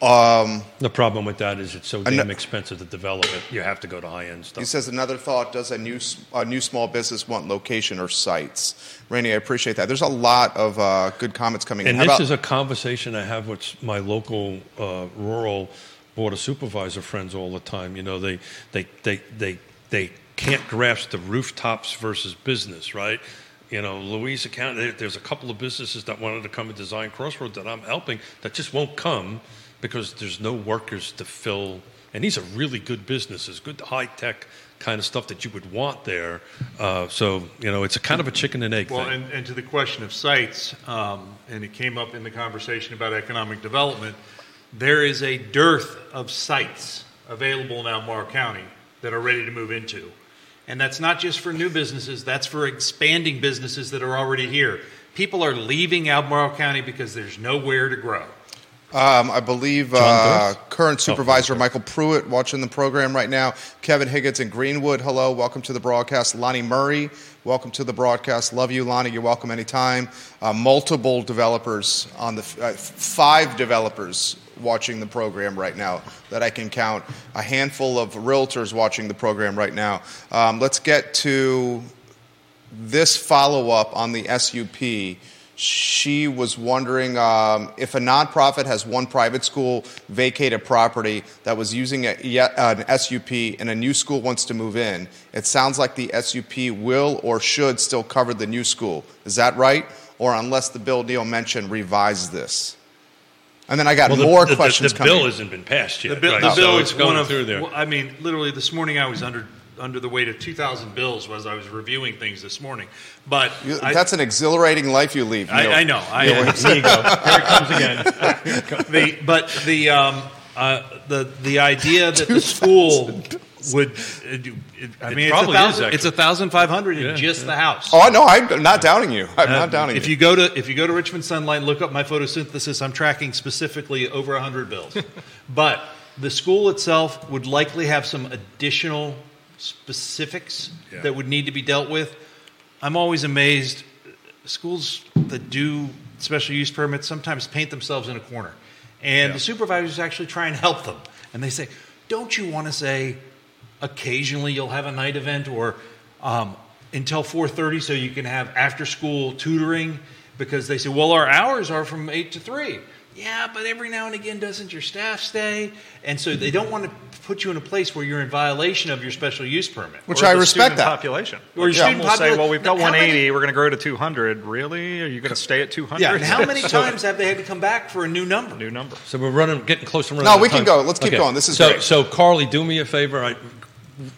The problem with that is it's so damn expensive to develop it. You have to go to high end stuff. He says another thought: Does a new a new small business want location or sites? Rainey, I appreciate that. There's a lot of uh, good comments coming And in. This about- is a conversation I have with my local uh, rural board of supervisor friends all the time. You know, they they they they they can't grasp the rooftops versus business, right? You know, Louisa County. There's a couple of businesses that wanted to come and design Crossroads that I'm helping that just won't come because there's no workers to fill. And these are really good businesses, good high tech kind of stuff that you would want there. Uh, so you know, it's a kind of a chicken and egg Well, thing. and, and to the question of sites, um, and it came up in the conversation about economic development, there is a dearth of sites available in Albemarle County that are ready to move into. And that's not just for new businesses, that's for expanding businesses that are already here. People are leaving Albemarle County because there's nowhere to grow. Um, I believe uh, current supervisor okay. Michael Pruitt watching the program right now. Kevin Higgins in Greenwood, hello, welcome to the broadcast. Lonnie Murray, welcome to the broadcast. Love you, Lonnie. You're welcome anytime. Uh, multiple developers on the uh, five developers watching the program right now that I can count. A handful of realtors watching the program right now. Um, let's get to this follow up on the SUP, she was wondering um, if a nonprofit has one private school vacate a property that was using a, an SUP and a new school wants to move in. It sounds like the SUP will or should still cover the new school. Is that right? Or unless the bill Neil mentioned revise this? And then I got Well, the- more the, the- questions The, coming. bill hasn't been passed yet. The, bill, right? the So bill it's is going of. through there. well, I mean, literally, this morning I was under under the weight of 2,000 bills as I was reviewing things this morning. But You- I, that's an exhilarating life you leave. Neil. I, I know. I, Here you go. Here it comes again. the, but the um, uh, the the idea that the school would. uh, do- it- I It mean, it's a probably is, thousand. It's a thousand five hundred in just yeah. the house. Oh, no, I'm not doubting you. I'm Uh, not doubting if you. you go to if you go to Richmond Sunlight, and look up my photosynthesis. I'm tracking specifically over hundred bills, but the school itself would likely have some additional specifics Yeah. that would need to be dealt with. I'm always amazed. Schools that do special use permits sometimes paint themselves in a corner, and Yeah. the supervisors actually try and help them. And they say, "Don't you want to say occasionally you'll have a night event or um, until 4.30 so you can have after school tutoring because they say well our hours are from 8 to 3 yeah but every now and again doesn't your staff stay and so they don't want to put you in a place where you're in violation of your special use permit Which Or I the respect student that. population. Or your Some student will say, well, we've got How many- 180, we're going to grow to 200. Really? Are you going to stay at 200? yeah and how many times have they had to come back for a new number New number. So we're running, getting close to running. No, out of we can go. Let's keep going. This is so, great. So, Carly, do me a favor. I,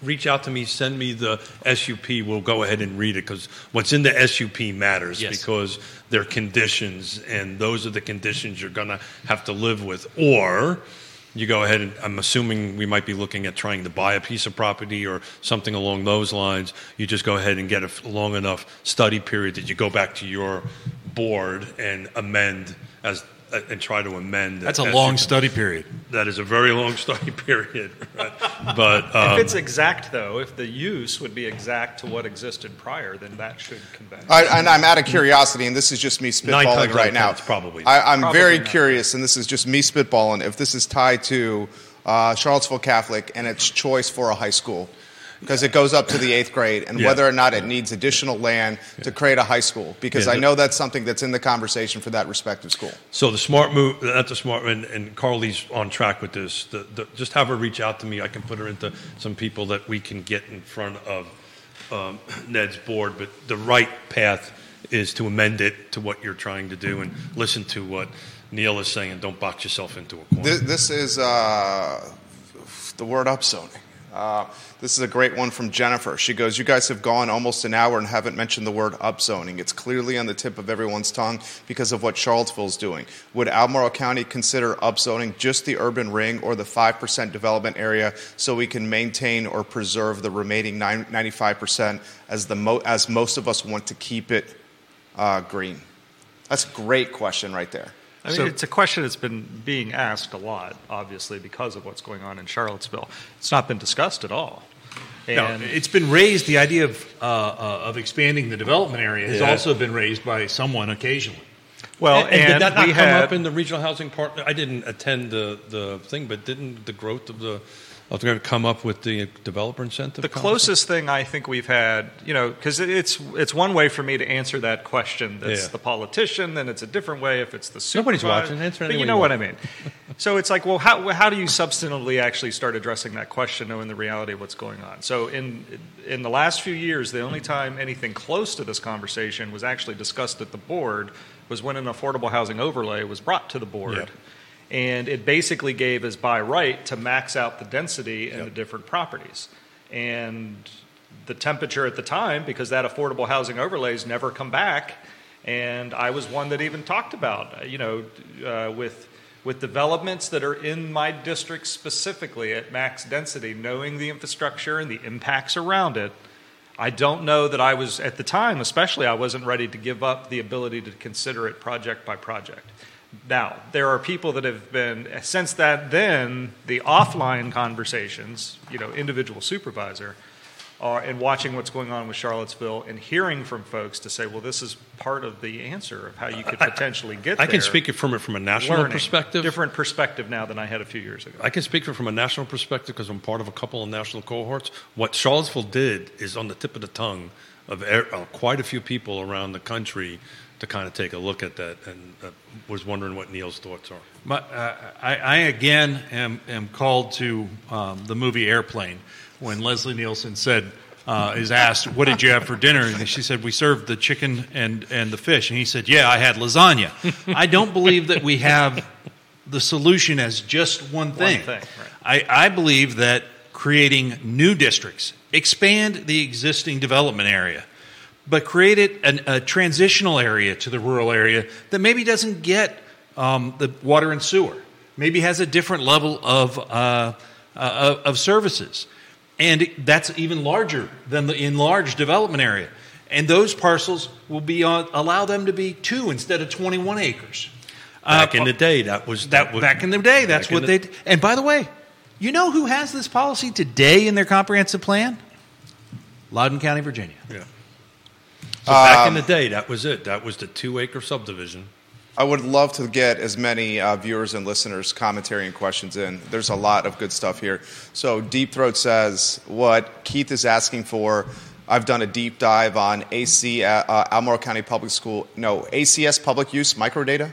reach out to me. Send me the SUP. We'll go ahead and read it because what's in the SUP matters Yes. because they're conditions, and those are the conditions you're going to have to live with. Or you go ahead and I'm assuming we might be looking at trying to buy a piece of property or something along those lines. You just go ahead and get a long enough study period that you go back to your board and amend as and try to amend. that's a long you- study period That is a very long study period, right? but um, if it's exact, though, if the use would be exact to what existed prior, then that should convey. I, and I'm out of curiosity, and this is just me spitballing right now. it's probably- I, I'm Probably very not. curious, and this is just me spitballing. If this is tied to uh, Charlottesville Catholic and its choice for a high school, because it goes up to the eighth grade, and Yeah. whether or not it needs additional land to create a high school, because Yeah, I know that's something that's in the conversation for that respective school. So the smart move, not the smart, and, and Carly's on track with this. The, the, just have her reach out to me. I can put her into some people that we can get in front of um, Ned's board. But the right path is to amend it to what you're trying to do and listen to what Neil is saying. Don't box yourself into a corner. This, this is uh, the word upzoning. Uh, this is a great one from Jennifer. She goes, You guys have gone almost an hour and haven't mentioned the word upzoning. It's clearly on the tip of everyone's tongue because of what Charlottesville is doing. Would Albemarle County consider upzoning just the urban ring or the 5% development area so we can maintain or preserve the remaining 95% as, the mo- as most of us want to keep it uh, green? That's a great question right there. I mean, So- it's a question that's been being asked a lot, obviously, because of what's going on in Charlottesville. It's not been discussed at all. No, it's been raised. The idea of uh, uh, of expanding the development area has Yeah. also been raised by someone occasionally. Well, and, and did that not we come had- up in the regional housing partner? I didn't attend the, the thing, but didn't the growth of the of going to come up with the developer incentive? The concept? closest thing I think we've had, you know, because it's it's one way for me to answer that question. That's Yeah. the politician, then it's a different way if it's the supervisor. Nobody's watching. Answer but you know you what. I mean. so it's like, well, how how do you substantively actually start addressing that question, knowing the reality of what's going on? So in in the last few years, the only time anything close to this conversation was actually discussed at the board was when an affordable housing overlay was brought to the board. Yep. And it basically gave us by right to max out the density in the different properties. And the temperature at the time, because that affordable housing overlays never come back, and I was one that even talked about, you know, uh, with with developments that are in my district specifically at max density, knowing the infrastructure and the impacts around it, I don't know that I was at the time, especially I wasn't ready to give up the ability to consider it project by project. Now, there are people that have been since that then the offline conversations, you know, individual supervisor, are and watching what's going on with Charlottesville and hearing from folks to say, well, this is part of the answer of how you could potentially get there. I there. can speak it from it from a national Learning. perspective. different perspective now than I had a few years ago. I can speak from a national perspective because I'm part of a couple of national cohorts. What Charlottesville did is on the tip of the tongue of uh, quite a few people around the country to kind of take a look at that, and uh, was wondering what Neil's thoughts are. My, uh, I, I again am, am called to um, the movie Airplane when Leslie Nielsen said, uh, is asked, What did you have for dinner? And she said, We served the chicken and, and the fish. And he said, Yeah, I had lasagna. I don't believe that we have the solution as just one thing. thing, I, I believe that creating new districts, expand the existing development area, but create it an, a transitional area to the rural area that maybe doesn't get um, the water and sewer, maybe has a different level of, uh, uh, of services. And that's even larger than the enlarged development area. And those parcels will be on, allow them to be two instead of 21 acres. Back Uh, in the day, that was that, was, back in the day, that's what the- they. And by the way, you know who has this policy today in their comprehensive plan? Loudoun County, Virginia. Yeah. So back Um, in the day, that was it. That was the two acre subdivision. I would love to get as many uh, viewers and listeners' commentary and questions in. There's a lot of good stuff here. So, Deep Throat says what Keith is asking for. I've done a deep dive on AC, uh, uh, County Public School, no, ACS public use microdata.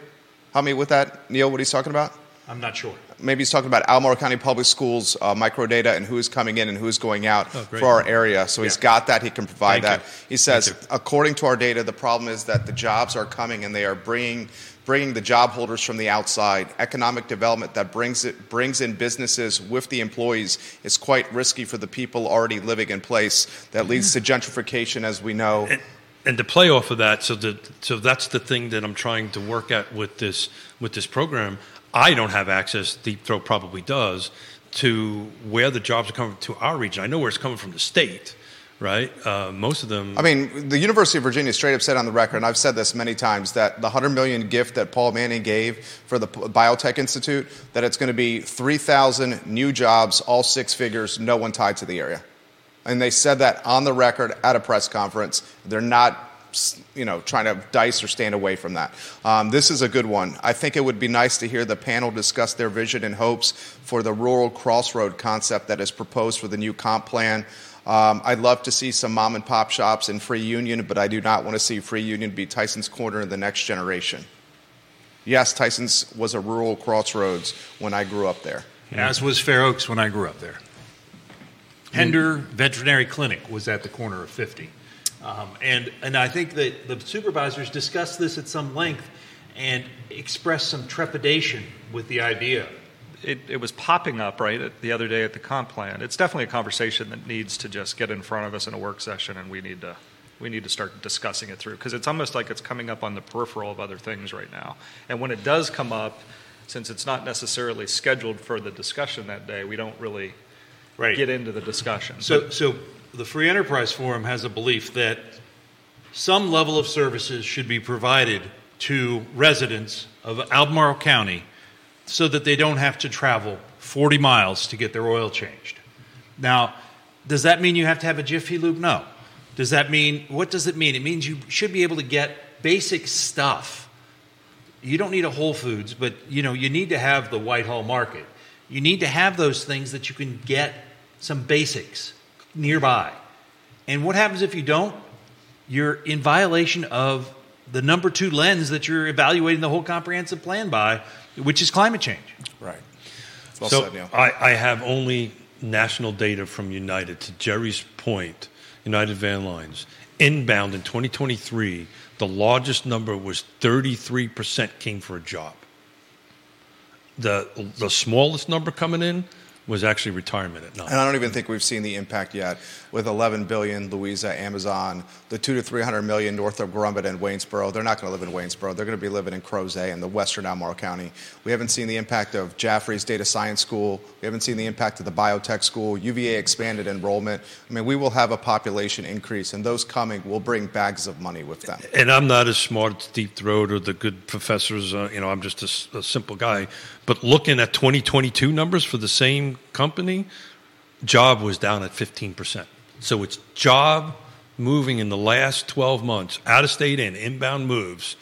Help me with that, Neil, what he's talking about? I'm not sure. Maybe he's talking about Albemarle County Public Schools uh, microdata and who's coming in and who's going out Oh, for our area. So he's got that. He can provide Thank that. you. He says, according to our data, the problem is that the jobs are coming and they are bringing bringing the job holders from the outside. Economic development that brings it brings in businesses with the employees is quite risky for the people already living in place. That mm-hmm. leads to gentrification, as we know. and, and to play off of that, so that so that's the thing that I'm trying to work at with this with this program. I don't have access. Deep Throat probably does to where the jobs are coming to our region. I know where it's coming from the state, right? Uh, most of them. I mean, the University of Virginia straight up said on the record, and I've said this many times, that the 100 million gift that Paul Manning gave for the Biotech Institute, that it's going to be 3,000 new jobs, all six figures, no one tied to the area. And they said that on the record at a press conference. They're not, you know, trying to dice or stand away from that. Um, this is a good one. I think it would be nice to hear the panel discuss their vision and hopes for the rural crossroad concept that is proposed for the new comp plan. Um, I'd love to see some mom and pop shops in Free Union, but I do not want to see Free Union be Tyson's Corner in the next generation. Yes, Tyson's was a rural crossroads when I grew up there. As was Fair Oaks when I grew up there. Hender Veterinary Clinic was at the corner of 50. Um, and, and I think that the supervisors discussed this at some length and expressed some trepidation with the idea. It, it was popping up right at, the other day at the comp plan. It's definitely a conversation that needs to just get in front of us in a work session, and we need to we need to start discussing it through because it's almost like it's coming up on the peripheral of other things right now. And when it does come up, since it's not necessarily scheduled for the discussion that day, we don't really get into the discussion. So, so the Free Enterprise Forum has a belief that some level of services should be provided to residents of Albemarle County so that they don't have to travel 40 miles to get their oil changed. Now, does that mean you have to have a Jiffy Lube? No. Does that mean, what does it mean? It means you should be able to get basic stuff You don't need a Whole Foods, but you know you need to have the Whitehall Market. You need to have those things that you can get some basics nearby. And what happens if you don't? You're in violation of the number two lens that you're evaluating the whole comprehensive plan by, which is climate change. Right. Well so said, I, I have only national data from United. To Jerry's point, United Van Lines inbound in 2023, the largest number was 33% came for a job. The the smallest number coming in was actually retirement at nine. And I don't even think we've seen the impact yet with 11 billion Louisa, Amazon, the two to 300 million Northrop Grumman and Waynesboro. They're not going to live in Waynesboro. They're going to be living in Crozet in the western Albemarle County. We haven't seen the impact of Jaffray's Data Science School. We haven't seen the impact of the biotech school. UVA expanded enrollment. I mean, we will have a population increase, and those coming will bring bags of money with them. and I'm not as smart as Deep Throat or the good professors. Uh, you know, I'm just a simple guy. But looking at 2022 numbers for the same company, job was down at 15%. So it's job moving in the last 12 months, out of state and inbound moves,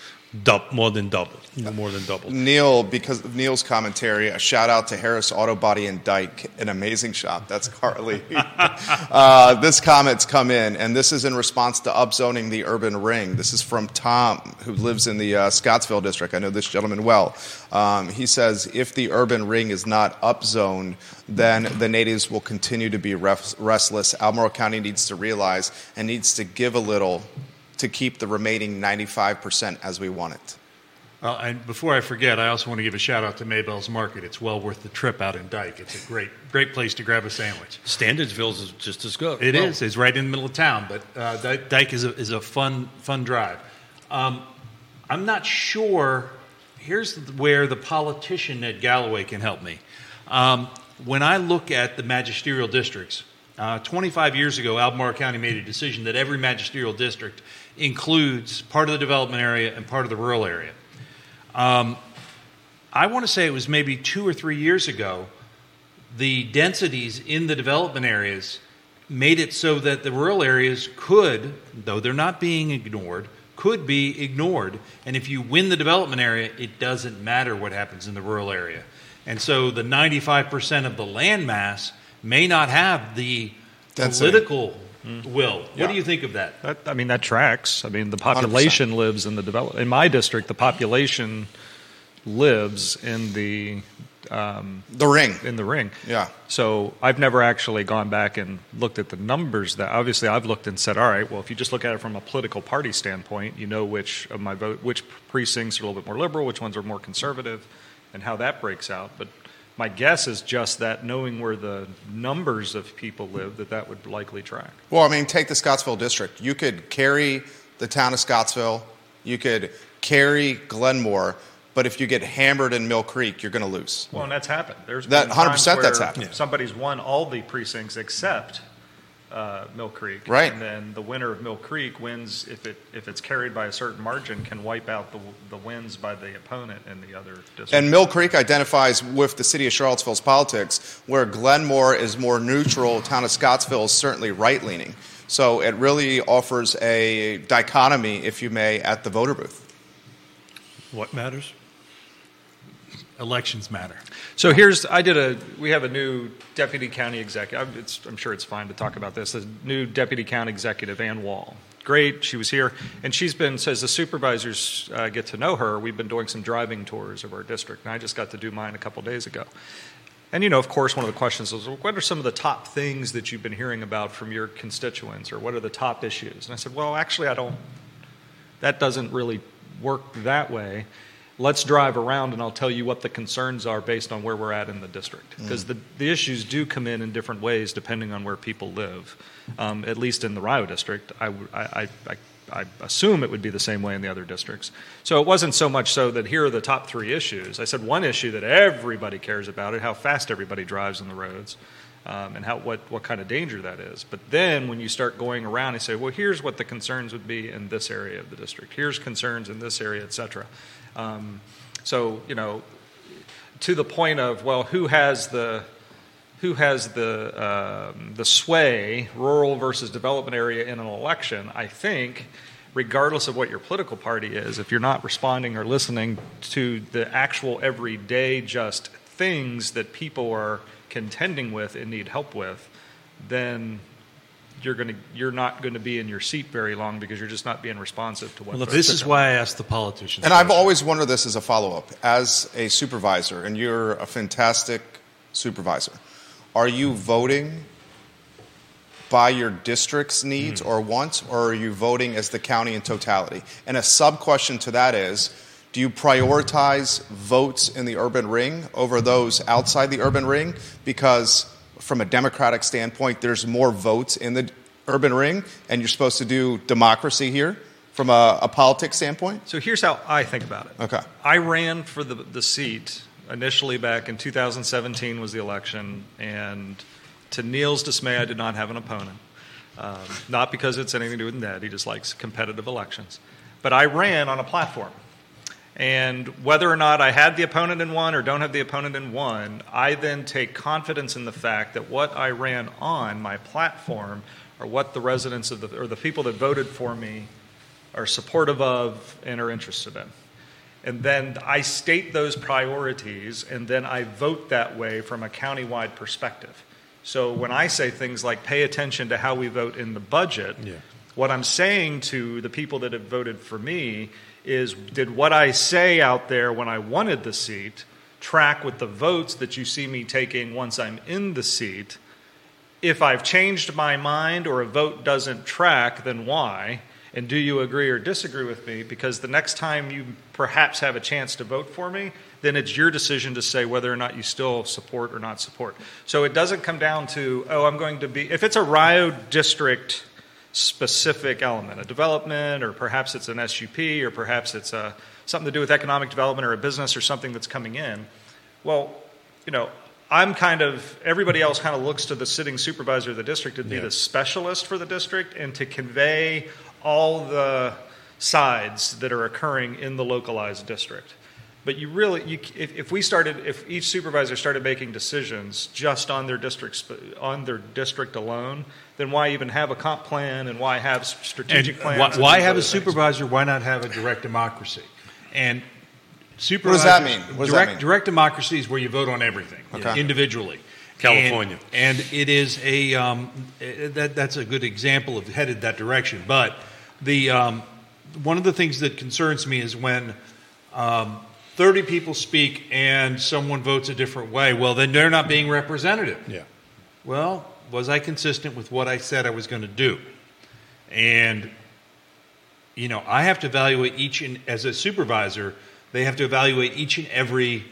dou- more than doubled. More than doubled. Neil, because of Neil's commentary, a shout out to Harris Auto Body and Dyke, an amazing shop. That's Carly. uh, this comment's come in, and this is in response to upzoning the urban ring. This is from Tom, who lives in the uh, Scottsville district. I know this gentleman well. Um, he says if the urban ring is not upzoned, then the natives will continue to be ref- restless. Albemarle County needs to realize and needs to give a little to keep the remaining 95% as we want it. Well, and before I forget, I also want to give a shout out to Maybell's Market. It's well worth the trip out in Dyke. It's a great, great place to grab a sandwich. Stanardsville's is just as good. It Well, is. It's right in the middle of town, but uh, Dyke is a, is a fun, fun drive. Um, I'm not sure. Here's where the politician Ned Gallaway can help me. Um, when I look at the magisterial districts, uh, 25 years ago, Albemarle County made a decision that every magisterial district includes part of the development area and part of the rural area. Um, I want to say it was maybe two or three years ago, the densities in the development areas made it so that the rural areas could, though they're not being ignored, could be ignored. And if you win the development area, it doesn't matter what happens in the rural area. And so the 95% of the land mass may not have the Density. political will. What Yeah. do you think of that? That, I mean, that tracks. I mean, the population lives in the develop. In my district, the population lives in the um, The ring. in the ring. Yeah. So I've never actually gone back and looked at the numbers. That obviously I've looked and said, all right, well, if you just look at it from a political party standpoint, you know which of my vote, which precincts are a little bit more liberal, which ones are more conservative, and how that breaks out. But my guess is just that knowing where the numbers of people live, that that would likely track. Well, I mean, take the Scottsville district. You could carry the town of Scottsville, you could carry Glenmore, but if you get hammered in Mill Creek, you're going to lose. Well, and that's happened. There's That- times 100% that's where happened. Somebody's won all the precincts except uh, Mill Creek, Right. And then the winner of Mill Creek wins if it if it's carried by a certain margin, can wipe out the the wins by the opponent in the other district. And Mill Creek identifies with the city of Charlottesville's politics, where Glenmore is more neutral, town of Scottsville is certainly right leaning. So it really offers a dichotomy, if you may, at the voter booth. What matters? Elections matter. So here's I did a we have a new deputy county executive. I'm, I'm sure it's fine to talk about this. A new deputy county executive, Ann Wall. Great, she was here, and she's been. Says the supervisors uh, get to know her. We've been doing some driving tours of our district, and I just got to do mine a couple days ago. And you know, of course, one of the questions is, well, what are some of the top things that you've been hearing about from your constituents, or what are the top issues? And I said, well, actually, I don't. That doesn't really work that way. Let's drive around, and I'll tell you what the concerns are based on where we're at in the district, because the the issues do come in in different ways depending on where people live. Um, at least in the Rio district, I, I, I, I I assume it would be the same way in the other districts. So it wasn't so much so that here are the top three issues. I said one issue that everybody cares about it, how fast everybody drives on the roads, um, and how what what kind of danger that is. But then when you start going around and say, well, here's what the concerns would be in this area of the district. Here's concerns in this area, et cetera. Um, so you know, to the point of well, who has the who has the um, the sway, rural versus development area in an election? I think regardless of what your political party is, if you're not responding or listening to the actual everyday just things that people are contending with and need help with, then you're going to you're not going to be in your seat very long because you're just not being responsive to what. Well, this is saying. why I asked the politicians. And I've question. always wondered this as a follow up. As a supervisor, and you're a fantastic supervisor, are you voting by your district's needs hmm. or wants, or are you voting as the county in totality? And a sub question to that is do you prioritize votes in the urban ring over those outside the urban ring? Because from a democratic standpoint, there's more votes in the urban ring, and you're supposed to do democracy here from a, a politics standpoint? So here's how I think about it. Okay. I ran for the, the seat initially back in 2017 was the election, and to Neil's dismay, I did not have an opponent. Um, not because it's anything to do with Ned, he just likes competitive elections. But I ran on a platform. And whether or not I had the opponent in one or don't have the opponent in one, I then take confidence in the fact that what I ran on my platform are what the residents of the, or the people that voted for me are supportive of and are interested in. And then I state those priorities, and then I vote that way from a countywide perspective. So when I say things like pay attention to how we vote in the budget, Yeah. What I'm saying to the people that have voted for me is did what I say out there when I wanted the seat track with the votes that you see me taking once I'm in the seat? If I've changed my mind or a vote doesn't track, then why? And do you agree or disagree with me? Because the next time you perhaps have a chance to vote for me, then it's your decision to say whether or not you still support or not support. So it doesn't come down to, oh, I'm going to be, if it's a Rio district specific element, a development, or perhaps it's an SUP, or perhaps it's a, something to do with economic development or a business or something that's coming in. Well, you know, I'm kind of, everybody else kind of looks to the sitting supervisor of the district to be Yeah. the specialist for the district and to convey all the sides that are occurring in the localized district. But you really, you, if, if we started, if each supervisor started making decisions just on their district, on their district alone, then why even have a comp plan and why have s- And strategic plans? why, and why have a things? supervisor? Why not have a direct democracy? And does that mean? What does that direct, mean? direct democracy is where you vote on everything Okay. individually. California. and, and it is a um, that that's a good example of headed that direction. But the um, one of the things that concerns me is when um, 30 people speak and someone votes a different way. Well, then they're not being representative. Yeah. Well, was I consistent with what I said I was going to do? And you know, I have to evaluate each and as a supervisor, they have to evaluate each and every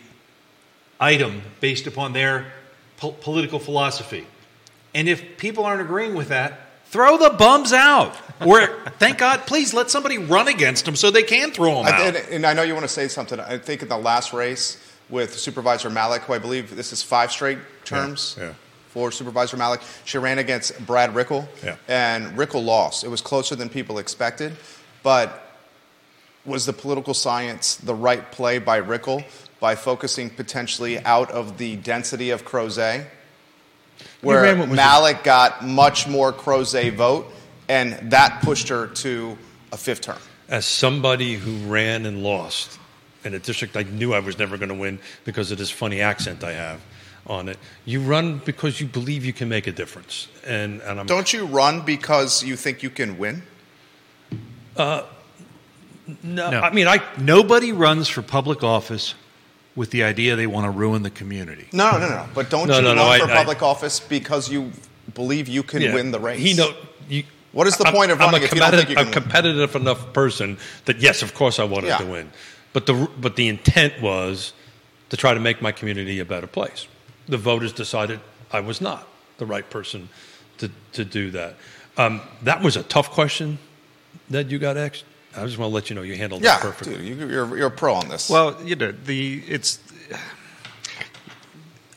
item based upon their po- political philosophy. And if people aren't agreeing with that, throw the bums out. Or thank God, please let somebody run against them so they can throw them I, out. and, and I know you want to say something. I think in the last race with Supervisor Mallek, who I believe this is five straight terms yeah. for Supervisor Mallek, she ran against Brad Rickle, Yeah. and Rickle lost. It was closer than people expected, but was the political science the right play by Rickle by focusing potentially out of the density of Crozet? Where ran Mallek got much more Crozet vote, and that pushed her to a fifth term. As somebody who ran and lost in a district I knew I was never going to win because of this funny accent I have on it, you run because you believe you can make a difference. And, and I'm Don't you run because you think you can win? Uh, no, No. I mean I Nobody runs for public office with the idea they want to ruin the community. No, no, no. But don't No, you no, run no, for I- public office because you believe you can Yeah. win the race? He know. You, What is the I'm- point of I'm a if you don't think you competitive- can a competitive enough person that yes, of course, I wanted Yeah. to win, but the but the intent was to try to make my community a better place. The voters decided I was not the right person to to do that. Um, that was a tough question that you got asked. I just want to let you know you handled Yeah, that perfectly. dude, you, you're, you're a pro on this. Well, you know, the it's.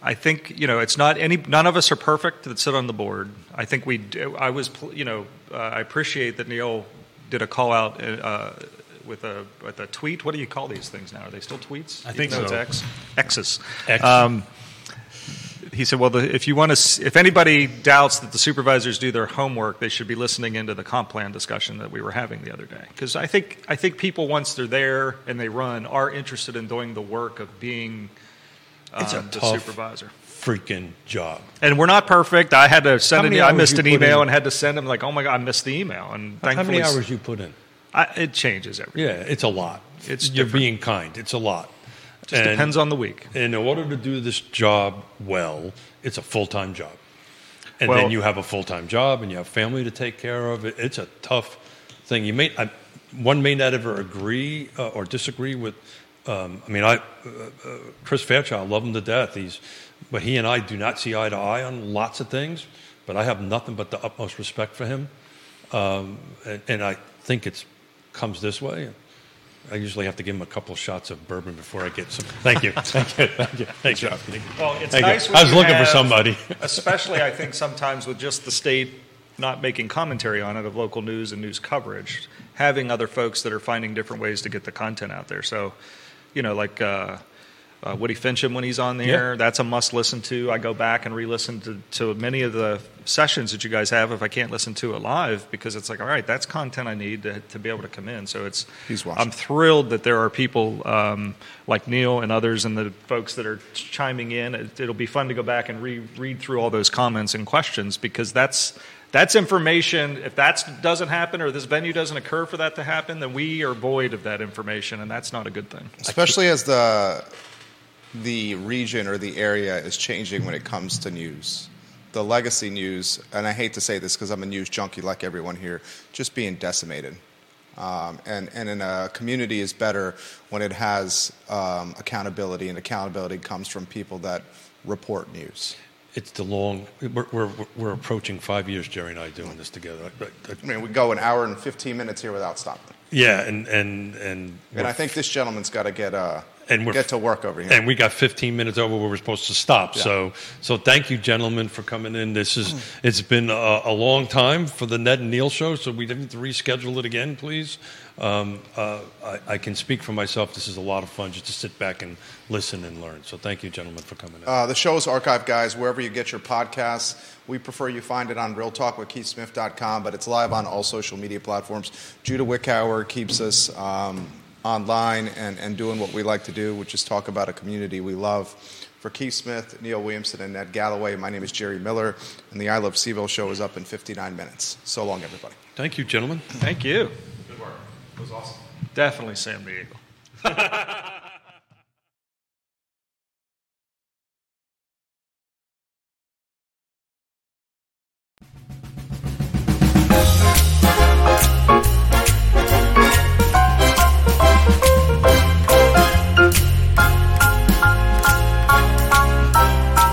I think you know it's not any. None of us are perfect that sit on the board. I think we. Do, I was, you know, uh, I appreciate that Neil did a call out uh, with a with a tweet. What do you call these things now? Are they still tweets? I think so. It's X. X's. X. Um, he said, well, the, if you want to, if anybody doubts that the supervisors do their homework, they should be listening into the comp plan discussion that we were having the other day. Because I think I think people once they're there and they run are interested in doing the work of being It's a um, the tough supervisor. freaking job. And we're not perfect. I had to send an. many I hours missed you an put email in? and had to send him like, oh my god, I missed the email. And How thankfully, many hours you put in? I, it changes every. Yeah, it's a lot. It's You're different. being kind. It's a lot. Just And- depends on the week. And in order to do this job well, it's a full time job. And Well- then you have a full time job and you have family to take care of. It, it's a tough thing. You may I, one may not ever agree uh, or disagree with. Um, I mean, I uh, uh, Chris Fairchild, I love him to death. He's, but he and I do not see eye to eye on lots of things. But I have nothing but the utmost respect for him, um, and, and I think it comes this way. I usually have to give him a couple shots of bourbon before I get some. Thank you, thank you, thank you, thank you. Well, it's Thank you. nice. when I was you looking for somebody. especially I think sometimes with just the state not making commentary on it of local news and news coverage, having other folks that are finding different ways to get the content out there. So, you know, like uh, uh, Woody Fincham when he's on the Yeah. air, that's a must listen to. I go back and re-listen to, to many of the sessions that you guys have if I can't listen to it live because it's like, all right, that's content I need to, to be able to come in. So it's He's watching. I'm thrilled that there are people um, like Neil and others and the folks that are chiming in. It, it'll be fun to go back and re- read through all those comments and questions because that's that's information. If that doesn't happen or this venue doesn't occur for that to happen, then we are void of that information, and that's not a good thing. especially as the the region or the area is changing when it comes to news. The legacy news, and I hate to say this because I'm a news junkie like everyone here, just being decimated. Um, and, and in a community is better when it has um, accountability, and accountability comes from people that report news. It's the long. We're, we're, we're approaching five years, Jerry and I, doing this together. I- I- I mean, we go an hour and 15 minutes here without stopping. yeah, and and and And I think this gentleman's got to get uh, And we're- get to work over here. and we got 15 minutes over where we're supposed to stop. So, so thank you, gentlemen, for coming in. This is it's been a, a long time for the Ned and Neil show, so we didn't reschedule it again, please. Um, uh, I, I can speak for myself. This is a lot of fun just to sit back and listen and learn. So, thank you, gentlemen, for coming in. Uh, the show is archived, guys, wherever you get your podcasts. We prefer you find it on realtalkwithkeithsmith.com, but it's live on all social media platforms. Judah Wickhauer keeps us um, online and, and doing what we like to do, which is talk about a community we love. For Keith Smith, Neil Williamson, and Ned Gallaway, my name is Jerry Miller, and the I Love CVille show is up in 59 minutes. So long, everybody. thank you, gentlemen. Thank you. Good work. It was awesome. Definitely San Diego.